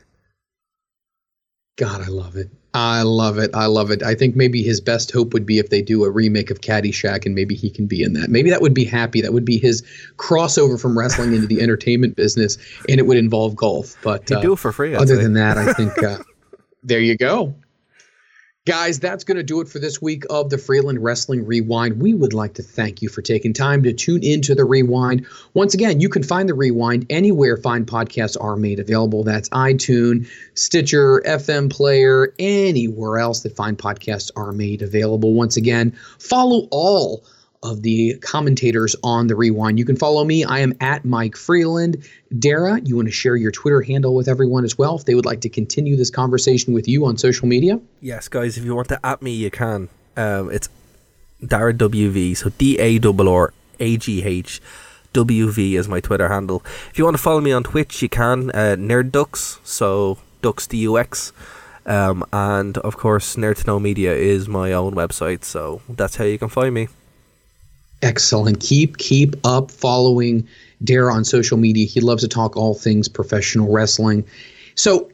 God, I love it. I love it. I love it. I think maybe his best hope would be if they do a remake of Caddyshack and maybe he can be in that. Maybe that would be happy. That would be his crossover from wrestling into the entertainment business and it would involve golf. But uh, do it for free. I'd other say. than that, I think uh, there you go. Guys, that's going to do it for this week of the Freeland Wrestling Rewind. We would like to thank you for taking time to tune into the Rewind. Once again, you can find the Rewind anywhere fine podcasts are made available. That's iTunes, Stitcher, FM Player, anywhere else that fine podcasts are made available. Once again, follow all of the commentators on the Rewind. You can follow me. I am at Mike Freeland. Dara, you want to share your Twitter handle with everyone as well if they would like to continue this conversation with you on social media? Yes, guys, if you want to at me, you can. Um, it's Dara WV, so D A R R A G H. WV is my Twitter handle. If you want to follow me on Twitch, you can. Uh, Nerd Ducks, so Ducks D U X. Um, and of course, Nerd to Know Media is my own website, so that's how you can find me. Excellent. Keep keep up following Dara on social media. He loves to talk all things professional wrestling. So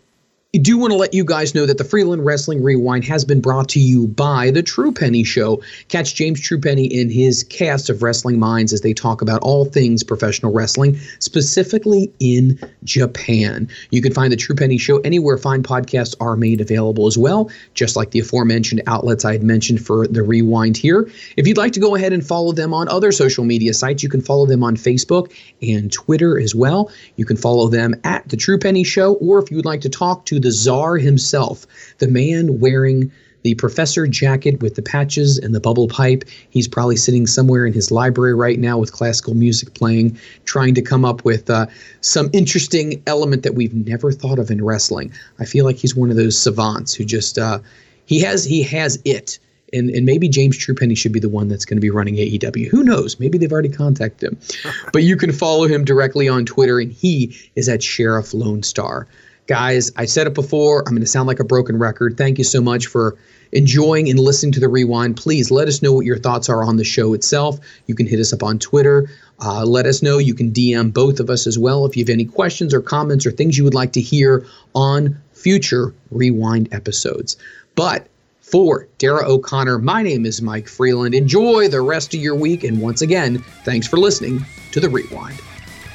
do want to let you guys know that the Freeland Wrestling Rewind has been brought to you by the True Penny Show. Catch James True Penny in his cast of Wrestling Minds as they talk about all things professional wrestling, specifically in Japan. You can find the True Penny Show anywhere fine podcasts are made available as well, just like the aforementioned outlets I had mentioned for the Rewind here. If you'd like to go ahead and follow them on other social media sites, you can follow them on Facebook and Twitter as well. You can follow them at the True Penny Show, or if you would like to talk to the czar himself, the man wearing the professor jacket with the patches and the bubble pipe. He's probably sitting somewhere in his library right now with classical music playing, trying to come up with uh, some interesting element that we've never thought of in wrestling. I feel like he's one of those savants who just uh, he has he has it. And, and maybe James Truepenny should be the one that's going to be running AEW. Who knows? Maybe they've already contacted him. but you can follow him directly on Twitter, and he is at Sheriff Lone Star. Guys, I said it before. I'm going to sound like a broken record. Thank you so much for enjoying and listening to the rewind. Please let us know what your thoughts are on the show itself. You can hit us up on Twitter. Uh, let us know. You can DM both of us as well if you have any questions or comments or things you would like to hear on future rewind episodes. But for Dara O'Connor, my name is Mike Freeland. Enjoy the rest of your week. And once again, thanks for listening to the rewind.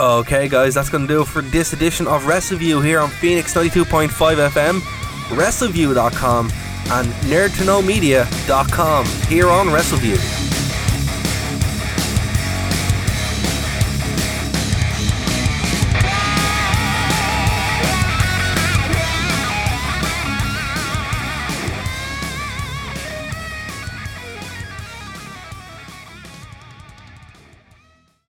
Okay, guys, that's going to do it for this edition of WrestleView here on Phoenix 92.5 FM, WrestleView.com, and NerdToKnowMedia.com here on WrestleView.